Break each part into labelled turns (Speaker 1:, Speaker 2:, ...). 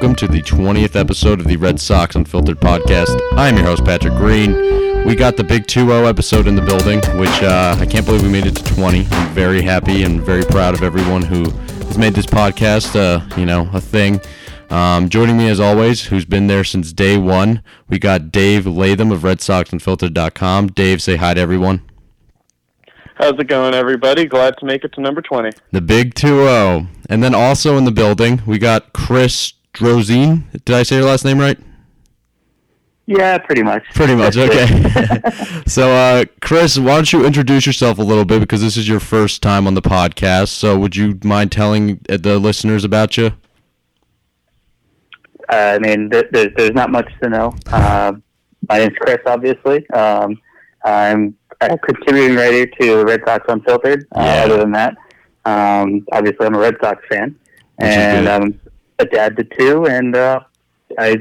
Speaker 1: welcome to the 20th episode of the Red Sox Unfiltered podcast. I'm your host, Patrick Green. We got the big 2 0 episode in the building, which uh, I can't believe we made it to 20. I'm very happy and very proud of everyone who has made this podcast, uh, you know, a thing. Um, joining me as always, who's been there since day one, we got Dave Latham of RedSoxUnfiltered.com. Dave, say hi to everyone.
Speaker 2: How's it going, everybody? Glad to make it to number 20.
Speaker 1: The big 2 0. And then also in the building, we got Chris Drozine. Did I say your last name right?
Speaker 3: Yeah, pretty much.
Speaker 1: Pretty much, okay. so, uh, Chris, why don't you introduce yourself a little bit because this is your first time on the podcast. So, would you mind telling the listeners about you?
Speaker 3: Uh, I mean, th- there's, there's not much to know. Uh, my name's Chris, obviously. Um, I'm a contributing writer to Red Sox Unfiltered. Uh,
Speaker 1: Yeah.
Speaker 3: Other than that, um, obviously I'm a Red Sox fan,
Speaker 1: Which
Speaker 3: and. I'm a dad to two, and uh, I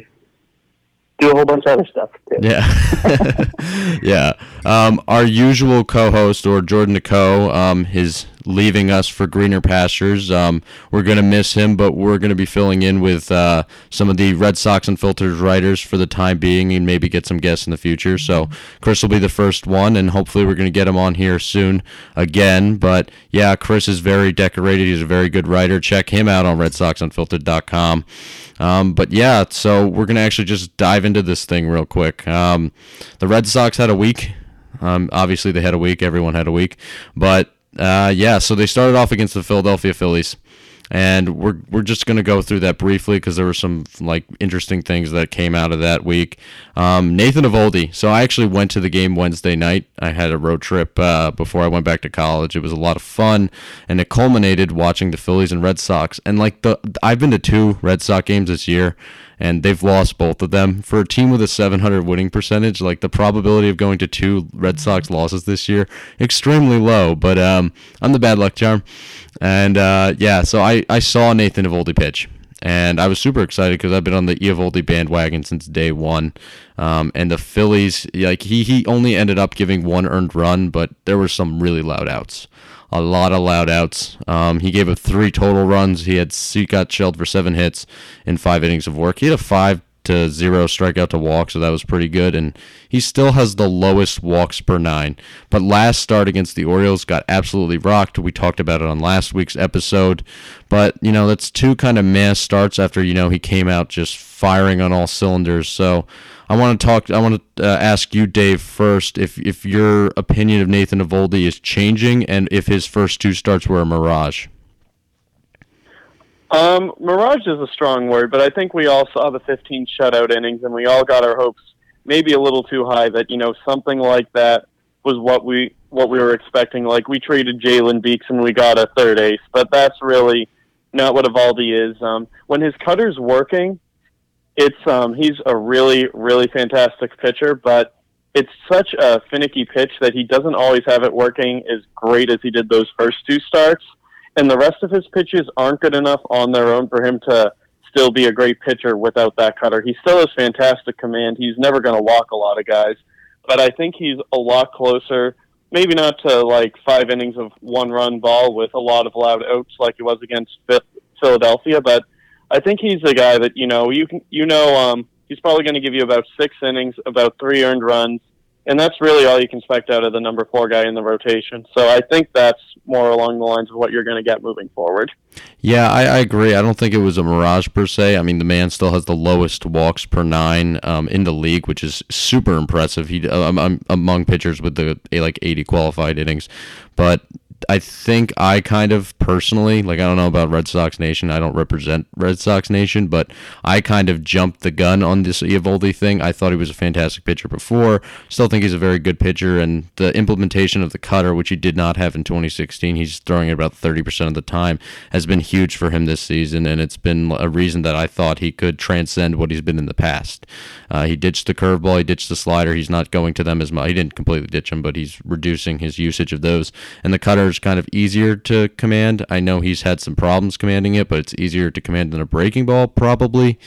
Speaker 3: do a whole bunch of other stuff too.
Speaker 1: Yeah. yeah. Um, our usual co host, or Jordan Nico, um, is leaving us for greener pastures. Um, we're going to miss him, but we're going to be filling in with uh, some of the Red Sox and Unfiltered writers for the time being and maybe get some guests in the future. So Chris will be the first one, and hopefully we're going to get him on here soon again. But yeah, Chris is very decorated. He's a very good writer. Check him out on RedSoxUnfiltered.com. Um, but yeah, so we're gonna actually just dive into this thing real quick. Um, the Red Sox had a week. Um, obviously, they had a week. Everyone had a week. But uh, yeah, so they started off against the Philadelphia Phillies, and we're we're just gonna go through that briefly because there were some like interesting things that came out of that week. Um, Nathan Eovaldi. So I actually went to the game Wednesday night. I had a road trip uh, before I went back to college. It was a lot of fun, and it culminated watching the Phillies and Red Sox. And like the I've been to two Red Sox games this year, and they've lost both of them. For a team with a 700 winning percentage, like the probability of going to two Red Sox losses this year, extremely low. But um, I'm the bad luck charm, and uh, yeah, so I I saw Nathan Eovaldi pitch. And I was super excited because I've been on the Eovaldi bandwagon since day one. Um, and the Phillies, like he he only ended up giving one earned run, but there were some really loud outs a lot of loud outs. Um, he gave up three total runs. He had he got shelled for seven hits in five innings of work. He had a five to zero strikeout to walk, so that was pretty good. And he still has the lowest walks per nine. But last start against the Orioles got absolutely rocked. We talked about it on last week's episode. But you know that's two kind of mass starts after you know he came out just firing on all cylinders. So. I want to talk. I want to uh, ask you, Dave, first, if if your opinion of Nathan Eovaldi is changing, and if his first two starts were a mirage.
Speaker 2: Um, mirage is a strong word, but I think we all saw the 15 shutout innings, and we all got our hopes maybe a little too high that you know something like that was what we what we were expecting. Like we traded Jalen Beeks and we got a third ace, but that's really not what Eovaldi is. Um, when his cutter's working, it's um, he's a really really fantastic pitcher, but it's such a finicky pitch that he doesn't always have it working as great as he did those first two starts. And the rest of his pitches aren't good enough on their own for him to still be a great pitcher without that cutter. He still has fantastic command. He's never going to walk a lot of guys, but I think he's a lot closer. Maybe not to like five innings of one run ball with a lot of loud outs like he was against Philadelphia, but I think he's the guy that you know you can you know um, he's probably going to give you about six innings, about three earned runs, and that's really all you can expect out of the number four guy in the rotation. So I think that's more along the lines of what you're going to get moving forward.
Speaker 1: Yeah, I, I agree. I don't think it was a mirage per se. I mean, the man still has the lowest walks per nine um, in the league, which is super impressive. He um, um, among pitchers with the like 80 qualified innings, but I think I kind of personally, like I don't know about Red Sox Nation. I don't represent Red Sox Nation, but I kind of jumped the gun on this Eovaldi thing. I thought he was a fantastic pitcher before. Still think he's a very good pitcher, and the implementation of the cutter, which he did not have in 2016, he's throwing it about 30% of the time, has been huge for him this season, and it's been a reason that I thought he could transcend what he's been in the past. Uh, he ditched the curveball, he ditched the slider. He's not going to them as much. He didn't completely ditch them, but he's reducing his usage of those. And the cutter is kind of easier to command. I know he's had some problems commanding it, but it's easier to command than a breaking ball, probably.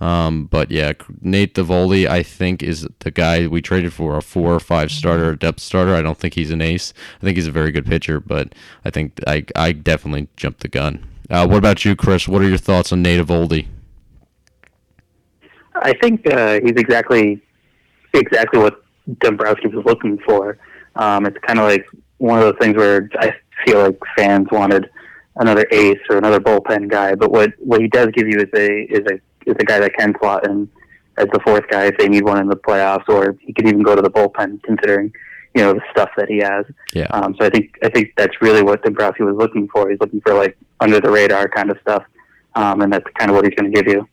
Speaker 1: Um, but yeah, Nate Eovaldi, I think, is the guy we traded for a four or five starter, depth starter. I don't think he's an ace. I think he's a very good pitcher, but I think I, I definitely jumped the gun. Uh, what about you, Chris? What are your thoughts on Nate Eovaldi?
Speaker 3: I think uh, he's exactly exactly what Dombrowski was looking for. Um, it's kind of like one of those things where I feel like fans wanted another ace or another bullpen guy, but what what he does give you is a is a is a guy that can slot in as the fourth guy if they need one in the playoffs, or he could even go to the bullpen considering you know the stuff that he has.
Speaker 1: Yeah.
Speaker 3: Um, so I think I think that's really what Dombrowski was looking for. He's looking for like under the radar kind of stuff, um, and that's kind of what he's going to give you.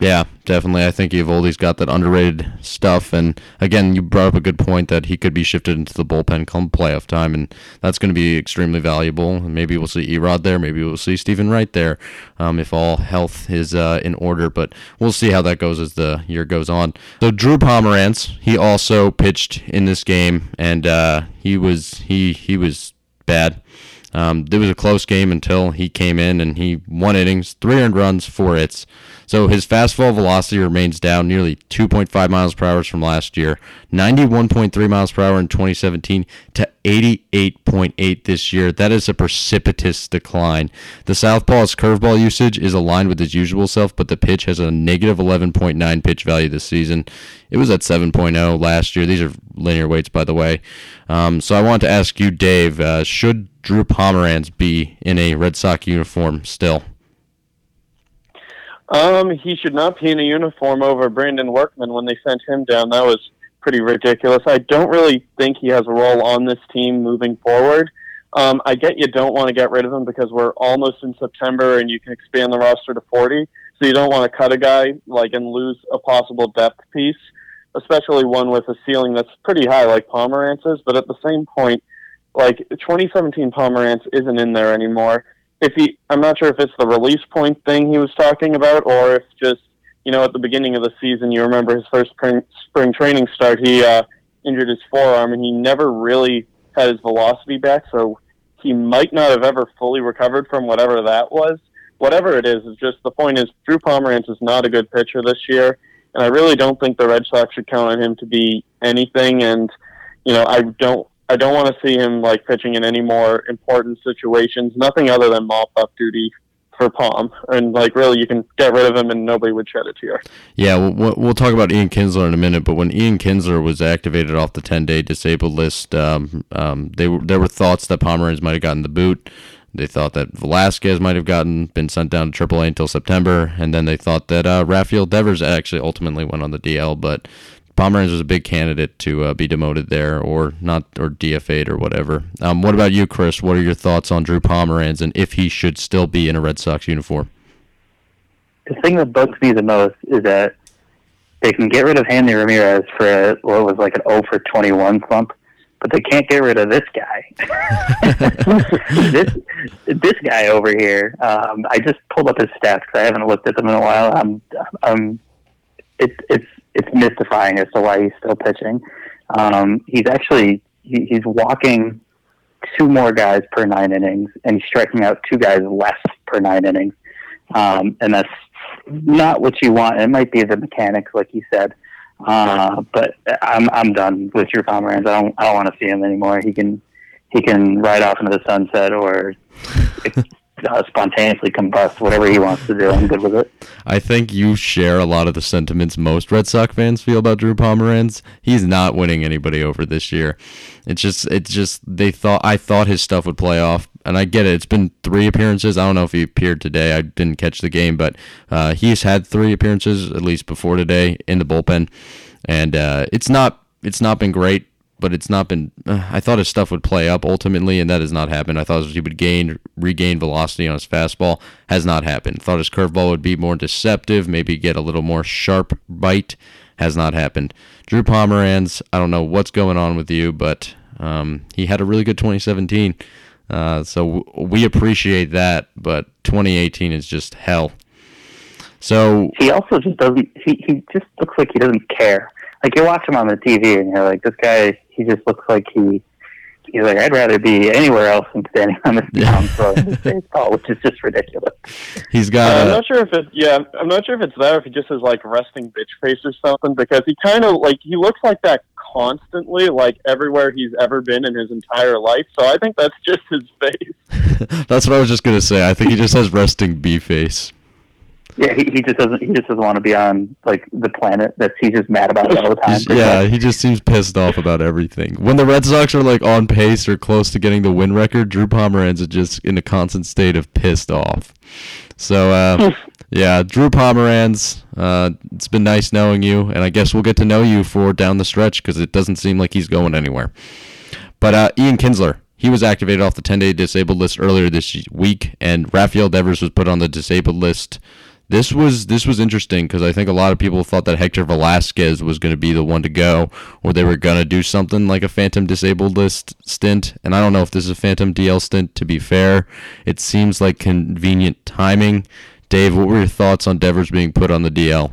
Speaker 1: Yeah, definitely. I think Eovaldi's got that underrated stuff. And again, you brought up a good point that he could be shifted into the bullpen come playoff time, and that's going to be extremely valuable. And maybe we'll see Erod there. Maybe we'll see Stephen Wright there um, if all health is uh, in order. But we'll see how that goes as the year goes on. So Drew Pomeranz, he also pitched in this game, and uh, he was he he was bad. Um, it was a close game until he came in and he won innings, three earned runs, four hits. So his fastball velocity remains down nearly 2.5 miles per hour from last year, 91.3 miles per hour in 2017 to 88.8 this year. That is a precipitous decline. The southpaw's curveball usage is aligned with his usual self, but the pitch has a negative 11.9 pitch value this season. It was at 7.0 last year. These are linear weights, by the way. Um, so I want to ask you, Dave, uh, should Drew Pomeranz be in a Red Sox uniform still?
Speaker 2: Um, he should not be in a uniform over Brandon Workman when they sent him down. That was pretty ridiculous. I don't really think he has a role on this team moving forward. Um, I get you don't want to get rid of him because we're almost in September and you can expand the roster to 40. So you don't want to cut a guy like and lose a possible depth piece, especially one with a ceiling that's pretty high like Pomeranz's. But at the same point, like 2017 Pomeranz isn't in there anymore if he, I'm not sure if it's the release point thing he was talking about, or if just you know at the beginning of the season, you remember his first spring, spring training start, he uh, injured his forearm, and he never really had his velocity back, so he might not have ever fully recovered from whatever that was. Whatever it is, is just the point is Drew Pomeranz is not a good pitcher this year, and I really don't think the Red Sox should count on him to be anything. And you know, I don't I don't want to see him like pitching in any more important situations. Nothing other than mop up duty for Palm, and like really, you can get rid of him and nobody would shed a tear.
Speaker 1: Yeah, we'll, we'll talk about Ian Kinsler in a minute, but when Ian Kinsler was activated off the 10-day disabled list, um, um, they were, there were thoughts that Pomeranz might have gotten the boot. They thought that Velazquez might have gotten been sent down to AAA until September, and then they thought that uh, Rafael Devers actually ultimately went on the DL, but Pomeranz was a big candidate to uh, be demoted there, or not, or DFA'd or whatever. Um, what about you, Chris? What are your thoughts on Drew Pomeranz and if he should still be in a Red Sox uniform?
Speaker 3: The thing that bugs me the most is that they can get rid of Hanley Ramirez for a, what was like an 0 for 21 slump, but they can't get rid of this guy. this this guy over here. Um, I just pulled up his stats because I haven't looked at them in a while. I'm, I'm, it's it's it's mystifying as to why he's still pitching. Um, he's actually he, he's walking two more guys per nine innings, and he's striking out two guys less per nine innings, um, and that's not what you want. It might be the mechanics, like you said, uh, but I'm I'm done with Drew Pomeranz. I don't I don't want to see him anymore. He can he can ride off into the sunset or uh, spontaneously combust whatever he wants to do. I'm good with it.
Speaker 1: I think you share a lot of the sentiments most Red Sox fans feel about Drew Pomeranz. He's not winning anybody over this year. It's just it's just they thought I thought his stuff would play off, and I get it. It's been three appearances. I don't know if he appeared today. I didn't catch the game, but uh, he's had three appearances at least before today in the bullpen, and uh, it's not it's not been great but it's not been. Uh, I thought his stuff would play up ultimately, and that has not happened. I thought he would gain regain velocity on his fastball. Has not happened. Thought his curveball would be more deceptive, maybe get a little more sharp bite. Has not happened. Drew Pomeranz, I don't know what's going on with you, but um, he had a really good 2017. Uh, so we appreciate that, but 2018 is just hell. So
Speaker 3: he also just doesn't. He he just looks like he doesn't care. Like you watch him on the TV, and you're like, this guy he just looks like he he's like I'd rather be anywhere else than standing on this mound throwing baseball, which is just ridiculous.
Speaker 1: He's got.
Speaker 2: Uh, I'm not sure if it. Yeah, I'm not sure if it's that or if he just has like resting bitch face or something because he kind of like he looks like that constantly, like everywhere he's ever been in his entire life. So I think that's just his face.
Speaker 1: that's what I was just gonna say. I think he just has resting B face.
Speaker 3: Yeah, he, he just doesn't. He just doesn't want to be on like the planet that he's just mad about all the time.
Speaker 1: Yeah, he just seems pissed off about everything. When the Red Sox are like on pace or close to getting the win record, Drew Pomeranz is just in a constant state of pissed off. So uh, yeah, Drew Pomeranz, uh, it's been nice knowing you, and I guess we'll get to know you for down the stretch because it doesn't seem like he's going anywhere. But uh, Ian Kinsler, he was activated off the 10-day disabled list earlier this week, and Rafael Devers was put on the disabled list. This was this was interesting because I think a lot of people thought that Hector Velazquez was going to be the one to go, or they were going to do something like a phantom disabled list stint. And I don't know if this is a phantom DL stint. To be fair, it seems like convenient timing. Dave, what were your thoughts on Devers being put on the DL?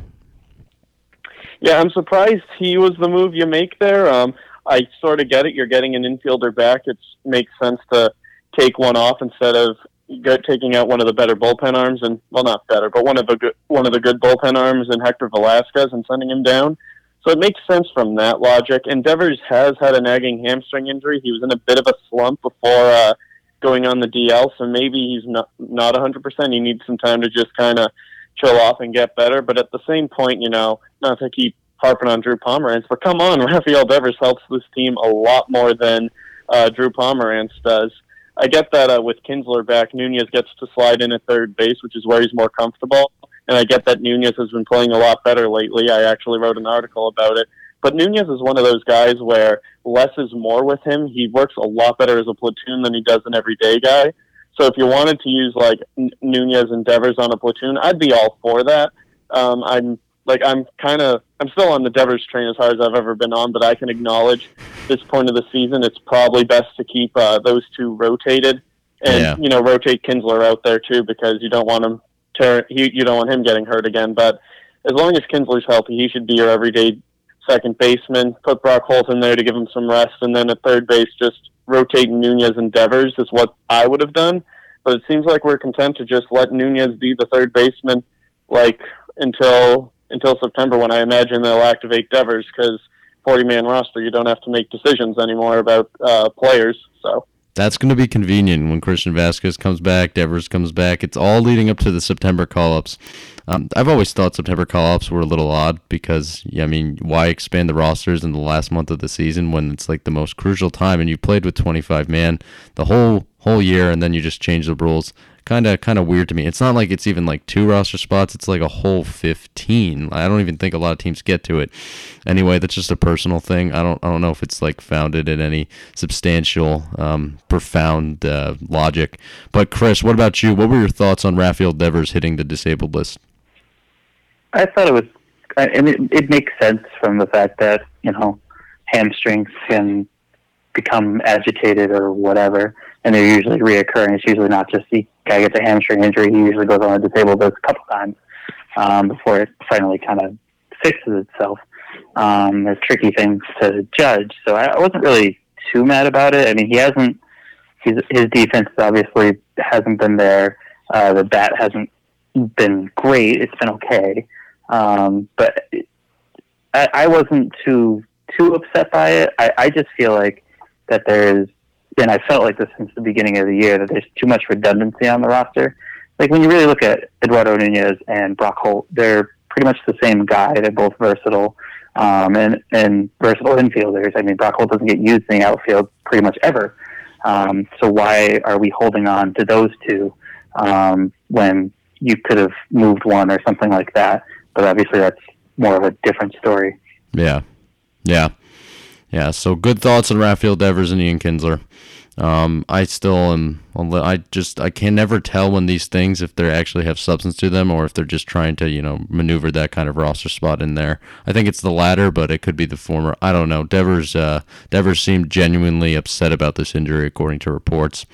Speaker 2: Yeah, I'm surprised he was the move you make there. Um, I sort of get it. You're getting an infielder back. It makes sense to take one off instead of get, taking out one of the better bullpen arms, and well, not better, but one of the good, one of the good bullpen arms in Hector Velazquez, and sending him down. So it makes sense from that logic. And has had a nagging hamstring injury. He was in a bit of a slump before uh, going on the DL, so maybe he's not not 100%. He needs some time to just kind of chill off and get better. But at the same point, you know, not to keep harping on Drew Pomeranz, but come on, Rafael Devers helps this team a lot more than uh, Drew Pomeranz does. I get that uh, with Kinsler back, Nunez gets to slide in at third base, which is where he's more comfortable. And I get that Nunez has been playing a lot better lately. I actually wrote an article about it. But Nunez is one of those guys where less is more with him. He works a lot better as a platoon than he does an everyday guy. So if you wanted to use like Nunez and Devers on a platoon, I'd be all for that. Um, I'm like I'm kind of I'm still on the Devers train as hard as I've ever been on, but I can acknowledge this point of the season it's probably best to keep uh, those two rotated and
Speaker 1: Yeah.
Speaker 2: you know rotate Kinsler out there too because you don't want him tear he, you don't want him getting hurt again. But as long as Kinsler's healthy, he should be your everyday second baseman. Put Brock Holt in there to give him some rest, and then at third base, just rotate Nunez and Devers is what I would have done. But it seems like we're content to just let Nunez be the third baseman, like until until September, when I imagine they'll activate Devers because 40 man roster, you don't have to make decisions anymore about uh, players. So.
Speaker 1: That's going to be convenient when Christian Vazquez comes back, Devers comes back. It's all leading up to the September call-ups. Um, I've always thought September call-ups were a little odd because, I mean, why expand the rosters in the last month of the season when it's like the most crucial time and you played with 25 man the whole whole year and then you just change the rules? Kind of kind of weird to me. It's not like it's even like two roster spots. It's like a whole 15. I don't even think a lot of teams get to it. Anyway, that's just a personal thing. I don't I don't know if it's like founded in any substantial, um, profound uh, logic. But Chris, what about you? What were your thoughts on Rafael Devers hitting the disabled list?
Speaker 3: I thought it was, I mean, it makes sense from the fact that you know hamstrings can become agitated or whatever, and they're usually reoccurring. It's usually not just the guy gets a hamstring injury; he usually goes on a disabled list a couple times um, before it finally kind of fixes itself. Um, they're tricky things to judge, so I, wasn't really too mad about it. I mean, he hasn't. His, his defense obviously hasn't been there. Uh, the bat hasn't been great. It's been okay. Um, but I, I wasn't too too upset by it. I, I just feel like that there is, and I felt like this since the beginning of the year, that there's too much redundancy on the roster. Like when you really look at Eduardo Nunez and Brock Holt, they're pretty much the same guy. They're both versatile um, and and versatile infielders. I mean, Brock Holt doesn't get used in the outfield pretty much ever. Um, so why are we holding on to those two um, when you could have moved one or something like that? But obviously, that's more of a different story.
Speaker 1: Yeah, yeah, yeah. So good thoughts on Rafael Devers and Ian Kinsler. Um, I still am. I just I can never tell when these things if they actually have substance to them or if they're just trying to you know maneuver that kind of roster spot in there. I think it's the latter, but it could be the former. I don't know. Devers uh, Devers seemed genuinely upset about this injury, according to reports.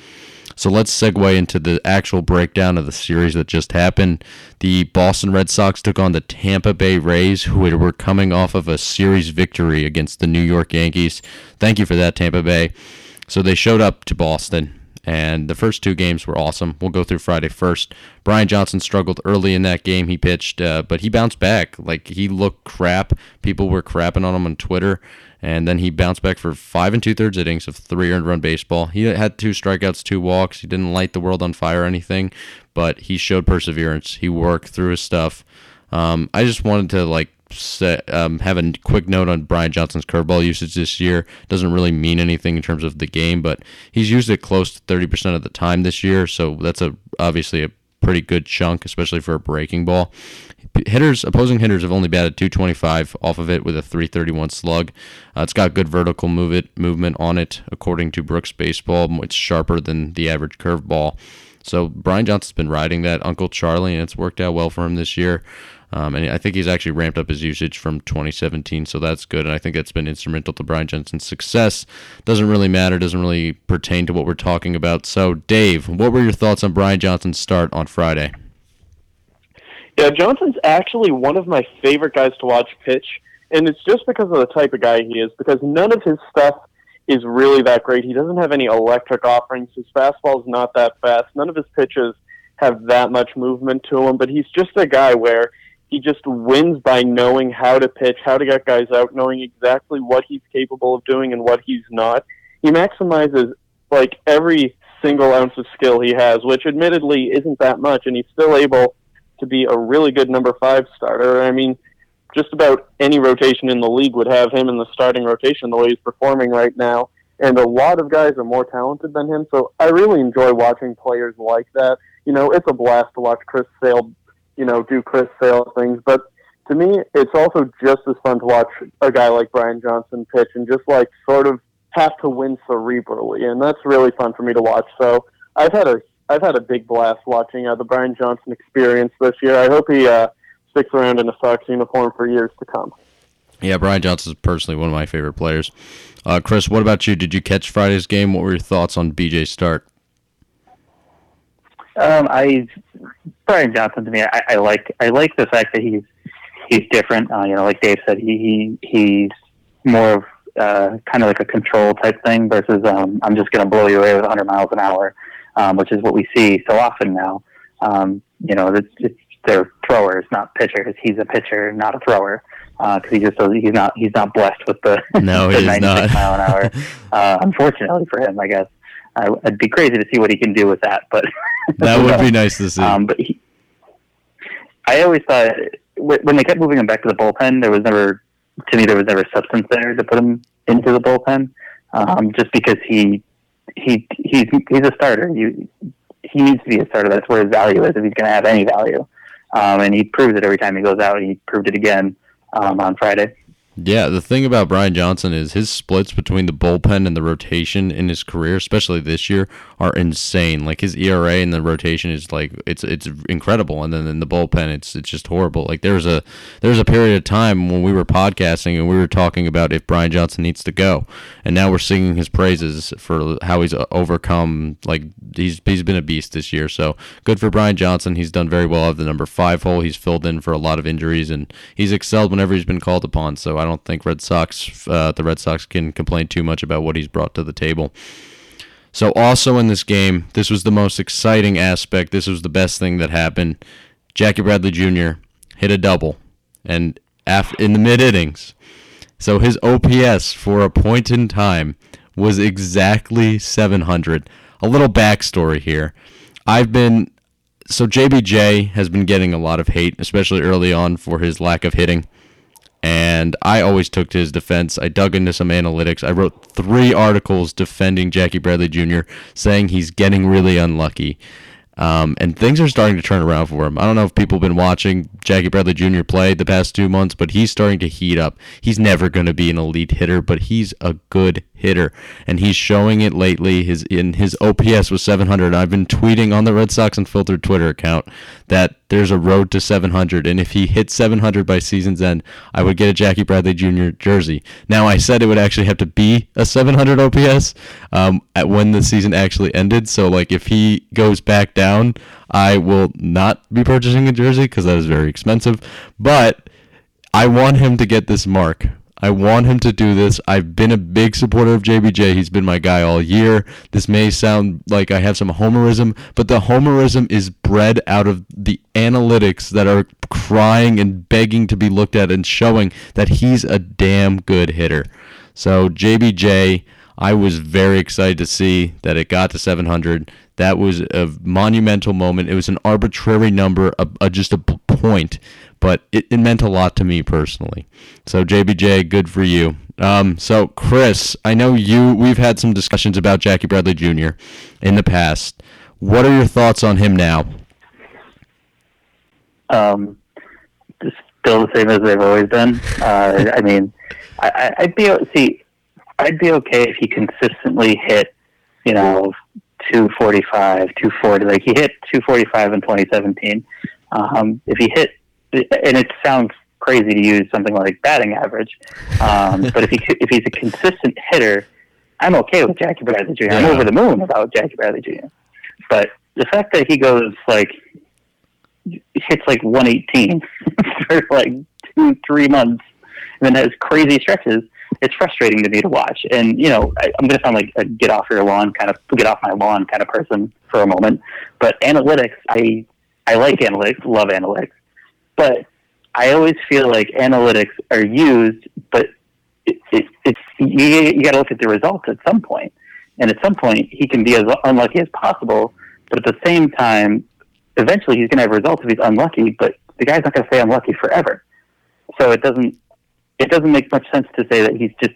Speaker 1: So let's segue into the actual breakdown of the series that just happened. The Boston Red Sox took on the Tampa Bay Rays, who were coming off of a series victory against the New York Yankees. Thank you for that, Tampa Bay. So they showed up to Boston, and the first two games were awesome. We'll go through Friday first. Brian Johnson struggled early in that game. He pitched, uh, but he bounced back. Like he looked crap. People were crapping on him on Twitter, and then he bounced back for five and two thirds innings of three earned run baseball. He had two strikeouts, two walks. He didn't light the world on fire or anything, but he showed perseverance. He worked through his stuff. Um, I just wanted to like set, um, have a quick note on Brian Johnson's curveball usage this year. Doesn't really mean anything in terms of the game, but he's used it close to 30% of the time this year, so that's a obviously a pretty good chunk, especially for a breaking ball. Hitters, opposing hitters have only batted 225 off of it with a 331 slug. Uh, it's got good vertical move it, movement on it, according to Brooks Baseball. It's sharper than the average curveball. So Brian Johnson's been riding that Uncle Charlie, and it's worked out well for him this year. Um, and I think he's actually ramped up his usage from 2017, so that's good. And I think that's been instrumental to Brian Johnson's success. Doesn't really matter, doesn't really pertain to what we're talking about. So, Dave, what were your thoughts on Brian Johnson's start on Friday?
Speaker 2: Yeah, Johnson's actually one of my favorite guys to watch pitch, and it's just because of the type of guy he is. Because none of his stuff is really that great. He doesn't have any electric offerings. His fastball is not that fast. None of his pitches have that much movement to him. But he's just a guy where he just wins by knowing how to pitch, how to get guys out, knowing exactly what he's capable of doing and what he's not. He maximizes like every single ounce of skill he has, which admittedly isn't that much, and he's still able to be a really good number five starter. I mean, just about any rotation in the league would have him in the starting rotation the way he's performing right now. And a lot of guys are more talented than him, so I really enjoy watching players like that. You know, it's a blast to watch Chris Sale you know, do Chris Sale things. But to me, it's also just as fun to watch a guy like Brian Johnson pitch and just like sort of have to win cerebrally, and that's really fun for me to watch. So I've had a I've had a big blast watching uh, the Brian Johnson experience this year. I hope he uh, sticks around in a Sox uniform for years to come.
Speaker 1: Yeah, Brian Johnson is personally one of my favorite players. Uh, Chris, what about you? Did you catch Friday's game? What were your thoughts on BJ start?
Speaker 3: Um, I Brian Johnson to me, I, I like I like the fact that he's he's different. Uh, you know, like Dave said, he, he he's more of uh, kind of like a control type thing versus um, I'm just going to blow you away with 100 miles an hour, um, which is what we see so often now. Um, you know, it's, it's they're throwers, not pitchers. He's a pitcher, not a thrower, because uh, he just he's not he's not blessed with the,
Speaker 1: no,
Speaker 3: the
Speaker 1: 96 not.
Speaker 3: mile an hour. Uh, unfortunately for him, I guess. I, would be crazy to see what he can do with that, but
Speaker 1: that would be nice to see.
Speaker 3: Um, but he, I always thought when they kept moving him back to the bullpen, there was never, to me, there was never substance there to put him into the bullpen, um, just because he he he's he's a starter. You, he needs to be a starter. That's where his value is if he's going to have any value. Um, and he proves it every time he goes out. He proved it again um, on Friday.
Speaker 1: Yeah, the thing about Brian Johnson is his splits between the bullpen and the rotation in his career, especially this year, are insane. Like his ERA and the rotation is like it's it's incredible, and then in the bullpen, it's it's just horrible. Like there's a there's a period of time when we were podcasting and we were talking about if Brian Johnson needs to go, and now we're singing his praises for how he's uh, overcome. Like he's he's been a beast this year. So good for Brian Johnson. He's done very well at the number five hole. He's filled in for a lot of injuries, and he's excelled whenever he's been called upon. So. Don't think Red Sox uh, the Red Sox can complain too much about what he's brought to the table. So also in this game, this was the most exciting aspect. This was the best thing that happened. Jackie Bradley Jr. hit a double, and after in the mid innings, so his OPS for a point in time was exactly 700. A little backstory here. I've been so JBJ has been getting a lot of hate, especially early on for his lack of hitting and I always took to his defense. I dug into some analytics. I wrote three articles defending Jackie Bradley Jr., saying he's getting really unlucky. Um, and things are starting to turn around for him. I don't know if people have been watching Jackie Bradley Jr. play the past two months, but he's starting to heat up. He's never going to be an elite hitter, but he's a good hitter, and he's showing it lately. His in his OPS was 700. I've been tweeting on the Red Sox Unfiltered Twitter account that there's a road to 700, and if he hits 700 by season's end, I would get a Jackie Bradley Jr. jersey. Now I said it would actually have to be a 700 OPS um, at when the season actually ended. So like if he goes back down, I will not be purchasing a jersey because that is very expensive. But I want him to get this mark. I want him to do this. I've been a big supporter of JBJ. He's been my guy all year. This may sound like I have some homerism, but the homerism is bred out of the analytics that are crying and begging to be looked at and showing that he's a damn good hitter. So JBJ, I was very excited to see that it got to 700. That was a monumental moment. It was an arbitrary number, a, a, just a point, but it, it meant a lot to me personally. So JBJ, good for you. Um, so Chris, I know you. We've had some discussions about Jackie Bradley Jr. in the past. What are your thoughts on him now?
Speaker 3: Um, still the same as they've always been. Uh, I mean, I, I'd be see, I'd be okay if he consistently hit, you know, 245, 240. Like he hit 245 in 2017. Um, if he hit, and it sounds crazy to use something like batting average, um, but if he if he's a consistent hitter, I'm okay with Jackie Bradley Jr. Yeah. I'm over the moon about Jackie Bradley Jr. But the fact that he goes like hits like 118 for like two, three months, and then has crazy stretches. It's frustrating to me to watch. And you know, I, I'm going to sound like a get off your lawn kind of get off my lawn kind of person for a moment. But analytics, I I like analytics, love analytics, but I always feel like analytics are used, but it, it, it's you, you got to look at the results at some point. And at some point, he can be as unlucky as possible. But at the same time, eventually he's going to have results if he's unlucky, but the guy's not going to stay unlucky forever. So it doesn't it doesn't make much sense to say that he's just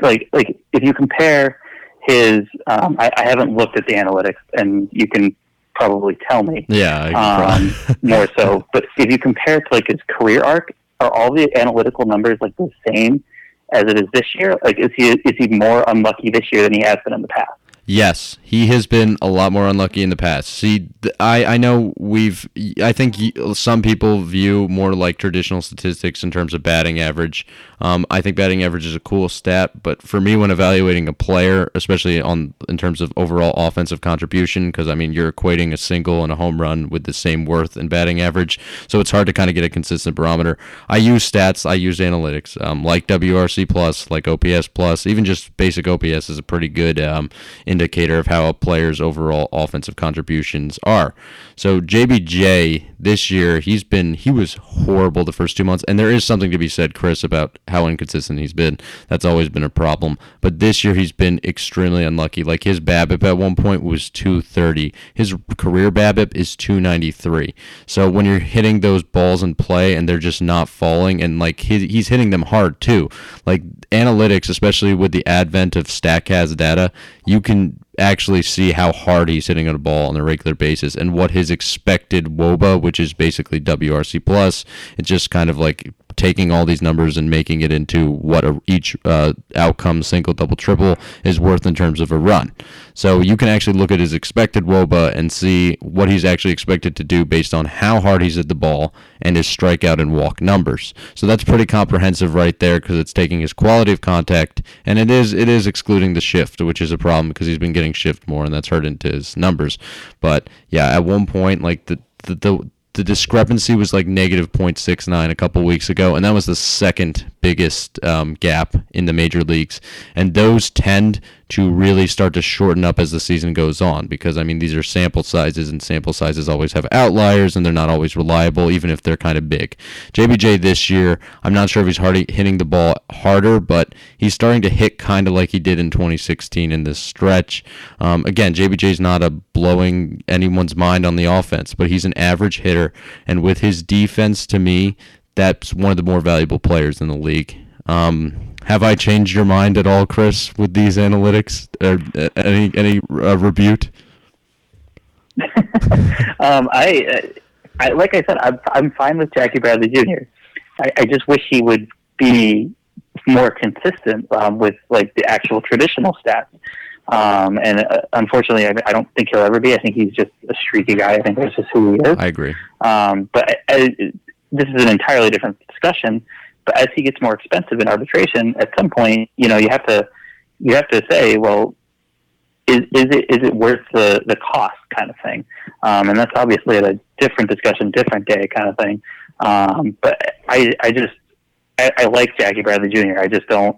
Speaker 3: like like if you compare his um, I, I haven't looked at the analytics and you can probably tell me.
Speaker 1: Yeah
Speaker 3: um, more so. But if you compare it to like his career arc are all the analytical numbers like the same as it is this year? Like is he is he more unlucky this year than he has been in the past
Speaker 1: Yes, he has been a lot more unlucky in the past. See, I, I know we've, I think some people view more like traditional statistics in terms of batting average. Um, I think batting average is a cool stat, but for me, when evaluating a player, especially on in terms of overall offensive contribution, because I mean you're equating a single and a home run with the same worth in batting average, so it's hard to kind of get a consistent barometer. I use stats, I use analytics, um, like WRC plus, like OPS plus, even just basic OPS is a pretty good um, indicator of how a player's overall offensive contributions are. So JBJ this year, he's been he was horrible the first two months, and there is something to be said, Chris, about how inconsistent he's been. That's always been a problem. But this year he's been extremely unlucky. Like his BABIP at one point was 230. His career BABIP is 293. So when you're hitting those balls in play and they're just not falling, and like he, he's hitting them hard too. Like analytics, especially with the advent of Statcast data, you can actually see how hard he's hitting on a ball on a regular basis and what his expected WOBA, which is basically WRC plus, it's just kind of like taking all these numbers and making it into what a, each uh, outcome, single, double, triple, is worth in terms of a run. So you can actually look at his expected WOBA and see what he's actually expected to do based on how hard he's at the ball and his strikeout and walk numbers. So that's pretty comprehensive right there because it's taking his quality of contact and it is it is excluding the shift, which is a problem because he's been getting shift more and that's hurt into his numbers. But yeah, at one point like the the, the the discrepancy was like negative 0.69 a couple weeks ago, and that was the second biggest um, gap in the major leagues. And those tend to really start to shorten up as the season goes on because I mean these are sample sizes and sample sizes always have outliers and they're not always reliable even if they're kind of big. JBJ this year, I'm not sure if he's hard hitting the ball harder, but he's starting to hit kind of like he did in 2016 in this stretch. Um, again, JBJ's not a blowing anyone's mind on the offense, but he's an average hitter and with his defense to me, that's one of the more valuable players in the league. Um, have I changed your mind at all, Chris, with these analytics? Uh, any any uh, rebuke?
Speaker 3: um, I, I, like I said, I'm I'm fine with Jackie Bradley Jr. I, I just wish he would be more consistent um, with like the actual traditional stats. Um, and uh, unfortunately, I, I, don't think he'll ever be. I think he's just a streaky guy. I think that's just who he is.
Speaker 1: I agree.
Speaker 3: Um, but I, I, this is an entirely different discussion. But as he gets more expensive in arbitration, at some point, you know, you have to you have to say, well, is is it is it worth the the cost kind of thing? Um, and that's obviously a different discussion, different day kind of thing. Um, but I I just I, I like Jackie Bradley Jr. I just don't.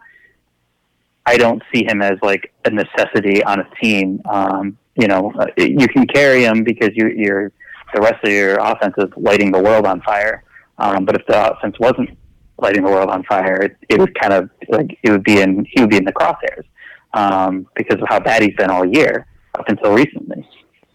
Speaker 3: I don't see him as like a necessity on a team. Um, you know, uh, you can carry him because you, you're the rest of your offense is lighting the world on fire. Um, but if the offense wasn't lighting the world on fire, it, it would kind of like it would be in he would be in the crosshairs um, because of how bad he's been all year up until recently.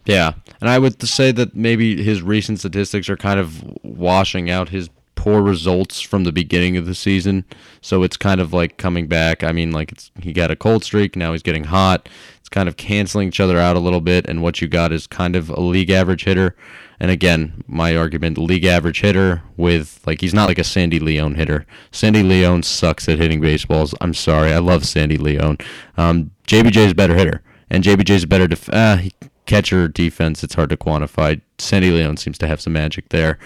Speaker 1: Yeah, and I would say that maybe his recent statistics are kind of washing out his poor results from the beginning of the season. So it's kind of like coming back. I mean, like it's he got a cold streak, now he's getting hot. It's kind of canceling each other out a little bit, and what you got is kind of a league average hitter. And again, my argument: league average hitter with like he's not like a Sandy Leon hitter. Sandy Leon sucks at hitting baseballs. I'm sorry, I love Sandy Leon. Um, JBJ is a better hitter, and JBJ is a better def- uh, catcher defense. It's hard to quantify. Sandy Leon seems to have some magic there.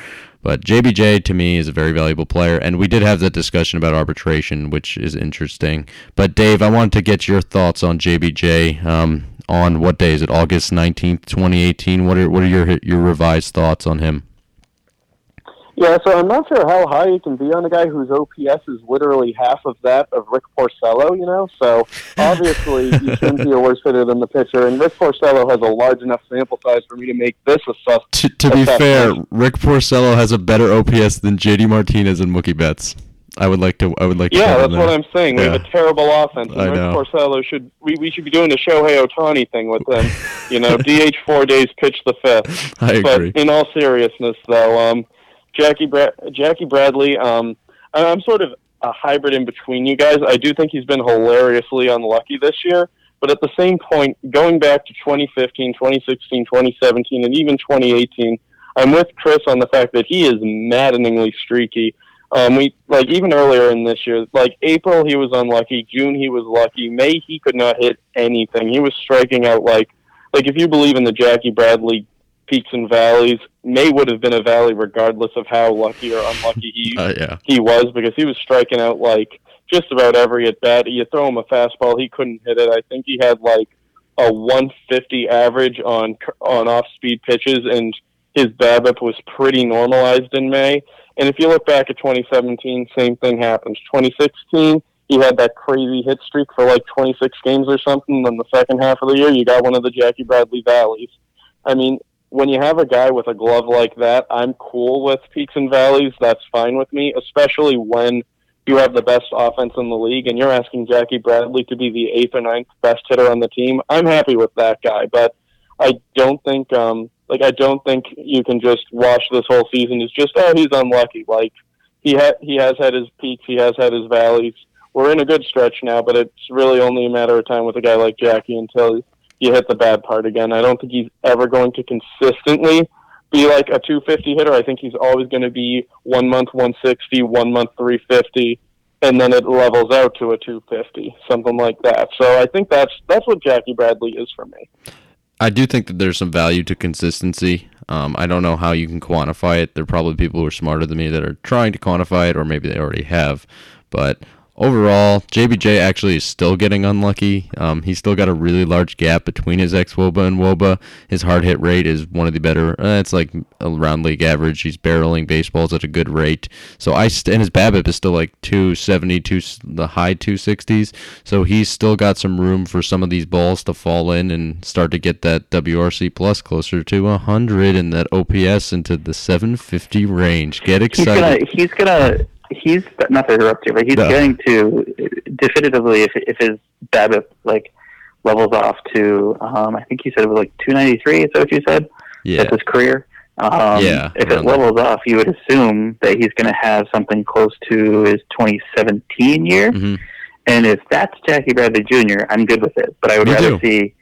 Speaker 1: But JBJ to me is a very valuable player, and we did have that discussion about arbitration, which is interesting. But Dave, I wanted to get your thoughts on JBJ. Um, on what day is it? August nineteenth, twenty eighteen. What are what are your your revised thoughts on him?
Speaker 2: Yeah, so I'm not sure how high you can be on a guy whose OPS is literally half of that of Rick Porcello, you know? So obviously you shouldn't be a worse hitter than the pitcher, and Rick Porcello has a large enough sample size for me to make this a sus.
Speaker 1: To, to be fair, Rick Porcello has a better OPS than JD Martinez and Mookie Betts. I would like to. I would like.
Speaker 2: Yeah,
Speaker 1: to
Speaker 2: that's what I'm saying. We have a terrible offense, and
Speaker 1: I
Speaker 2: Rick
Speaker 1: know.
Speaker 2: Porcello should. We, we should be doing the Shohei Ohtani thing with them. you know, DH four days, pitch the fifth.
Speaker 1: I
Speaker 2: But
Speaker 1: agree.
Speaker 2: in all seriousness, though, um, Jackie Bra- Jackie Bradley, um, I'm sort of a hybrid in between you guys. I do think he's been hilariously unlucky this year, but at the same point, going back to 2015, 2016, 2017, and even 2018, I'm with Chris on the fact that he is maddeningly streaky. Um, we like even earlier in this year, like April he was unlucky, June he was lucky, May he could not hit anything. He was striking out like like if you believe in the Jackie Bradley peaks and valleys, May would have been a valley regardless of how lucky or unlucky he
Speaker 1: Uh, yeah.
Speaker 2: he was because he was striking out like just about every at bat. You throw him a fastball, he couldn't hit it. I think he had like a 150 average on on off speed pitches, and his BABIP was pretty normalized in May. And if you look back at 2017, same thing happens. 2016, he had that crazy hit streak for like 26 games or something. Then the second half of the year, you got one of the Jackie Bradley valleys. I mean, when you have a guy with a glove like that, I'm cool with peaks and valleys. That's fine with me, especially when you have the best offense in the league and you're asking Jackie Bradley to be the eighth or ninth best hitter on the team. I'm happy with that guy, but I don't think um like I don't think you can just watch this whole season as just oh he's unlucky. Like he ha- he has had his peaks, he has had his valleys. We're in a good stretch now, but it's really only a matter of time with a guy like Jackie until you hit the bad part again. I don't think he's ever going to consistently be like a 250 hitter. I think he's always going to be one month 160, one month 350, and then it levels out to a 250, something like that. So I think that's that's what Jackie Bradley is for me.
Speaker 1: I do think that there's some value to consistency. Um, I don't know how you can quantify it. There are probably people who are smarter than me that are trying to quantify it, or maybe they already have. But overall, JBJ actually is still getting unlucky. Um, he's still got a really large gap between his ex Woba and Woba. His hard hit rate is one of the better. Uh, it's like around league average. He's barreling baseballs at a good rate. So I st- and his BABIP is still like 270, two, the high 260s. So he's still got some room for some of these balls to fall in and start to get that WRC plus closer to 100 and that OPS into the 750 range. Get
Speaker 3: He's gonna
Speaker 1: excited.
Speaker 3: he's gonna he's not to interrupt you, but he's
Speaker 1: No.
Speaker 3: going to definitively if if his BABIP like levels off to um I think he said it was like 293. Is that what you said?
Speaker 1: Yeah.
Speaker 3: That's his career. Um,
Speaker 1: Yeah,
Speaker 3: If it levels off, you would assume that he's going to have something close to his 2017 year.
Speaker 1: hmm
Speaker 3: And if that's Jackie Bradley Jr., I'm good with it. But I would
Speaker 1: Me
Speaker 3: rather
Speaker 1: too.
Speaker 3: see.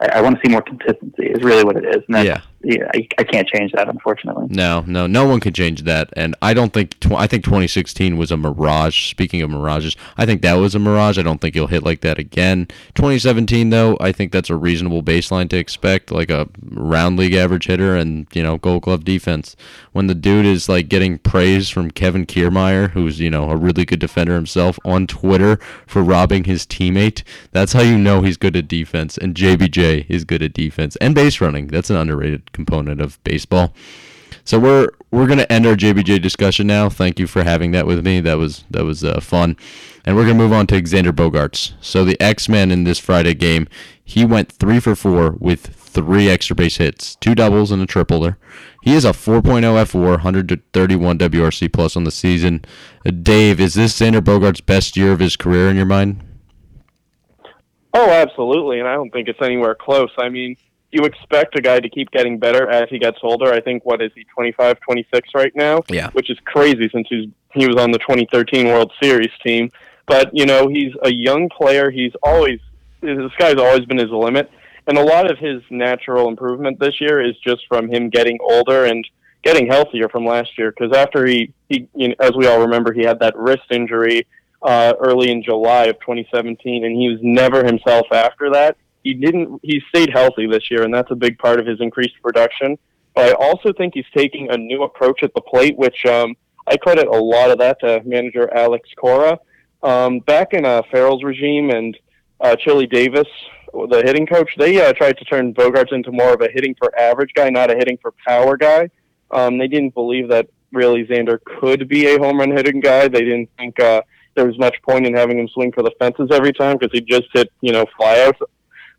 Speaker 3: I, I want to see more consistency. Is really what it is. And that's,
Speaker 1: Yeah.
Speaker 3: Yeah. I, I can't change that, unfortunately.
Speaker 1: No, no, no one can change that, and I don't think. Tw- I think 2016 was a mirage. Speaking of mirages, I think that was a mirage. I don't think he'll hit like that again. 2017, though, I think that's a reasonable baseline to expect, like a round league average hitter and you know Gold Glove defense. When the dude is like getting praise from Kevin Kiermaier, who's you know a really good defender himself, on Twitter for robbing his teammate, that's how you know he's good at defense. And JBJ is good at defense and base running. That's an underrated component of baseball. So we're we're gonna end our JBJ discussion now. Thank you for having that with me. That was that was uh, fun, and we're gonna move on to Xander Bogaerts. So the X Men in this Friday game, he went three for four with three extra base hits, two doubles and a triple there. He is a 4.0 F4, 131 WRC plus on the season. Uh, Dave, is this Xander Bogaerts' best year of his career in your mind?
Speaker 2: Oh, absolutely, and I don't think it's anywhere close. I mean, you expect a guy to keep getting better as he gets older. I think what is he 25, 26 right now?
Speaker 1: Yeah.
Speaker 2: Which is crazy since he's he was on the 2013 World Series team. But you know, he's a young player. He's always this guy's always been his limit, and a lot of his natural improvement this year is just from him getting older and getting healthier from last year. Because after he he you know, as we all remember, he had that wrist injury uh, early in July of 2017, and he was never himself after that he didn't he stayed healthy this year and that's a big part of his increased production. But i also think he's taking a new approach at the plate which um, i credit a lot of that to manager alex cora. Um, back in uh, farrell's regime and uh, chili davis the hitting coach they uh, tried to turn bogaerts into more of a hitting for average guy not a hitting for power guy. Um, they didn't believe that really xander could be a home run hitting guy. They didn't think uh, there was much point in having him swing for the fences every time because he just hit you know flyouts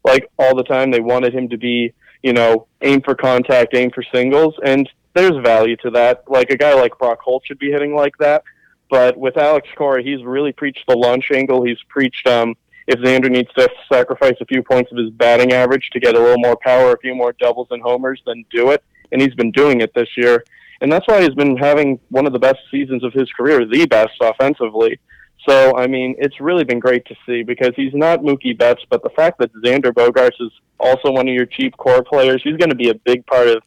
Speaker 2: like all the time. They wanted him to be, you know, aim for contact, aim for singles, and there's value to that. Like a guy like Brock Holt should be hitting like that. But with Alex Cora, he's really preached the launch angle. He's preached um, if Xander needs to sacrifice a few points of his batting average to get a little more power, a few more doubles and homers, then do it. And he's been doing it this year. And that's why he's been having one of the best seasons of his career, the best offensively. So, I mean, it's really been great to see because he's not Mookie Betts, but the fact that Xander Bogaerts is also one of your cheap core players, he's going to be a big part of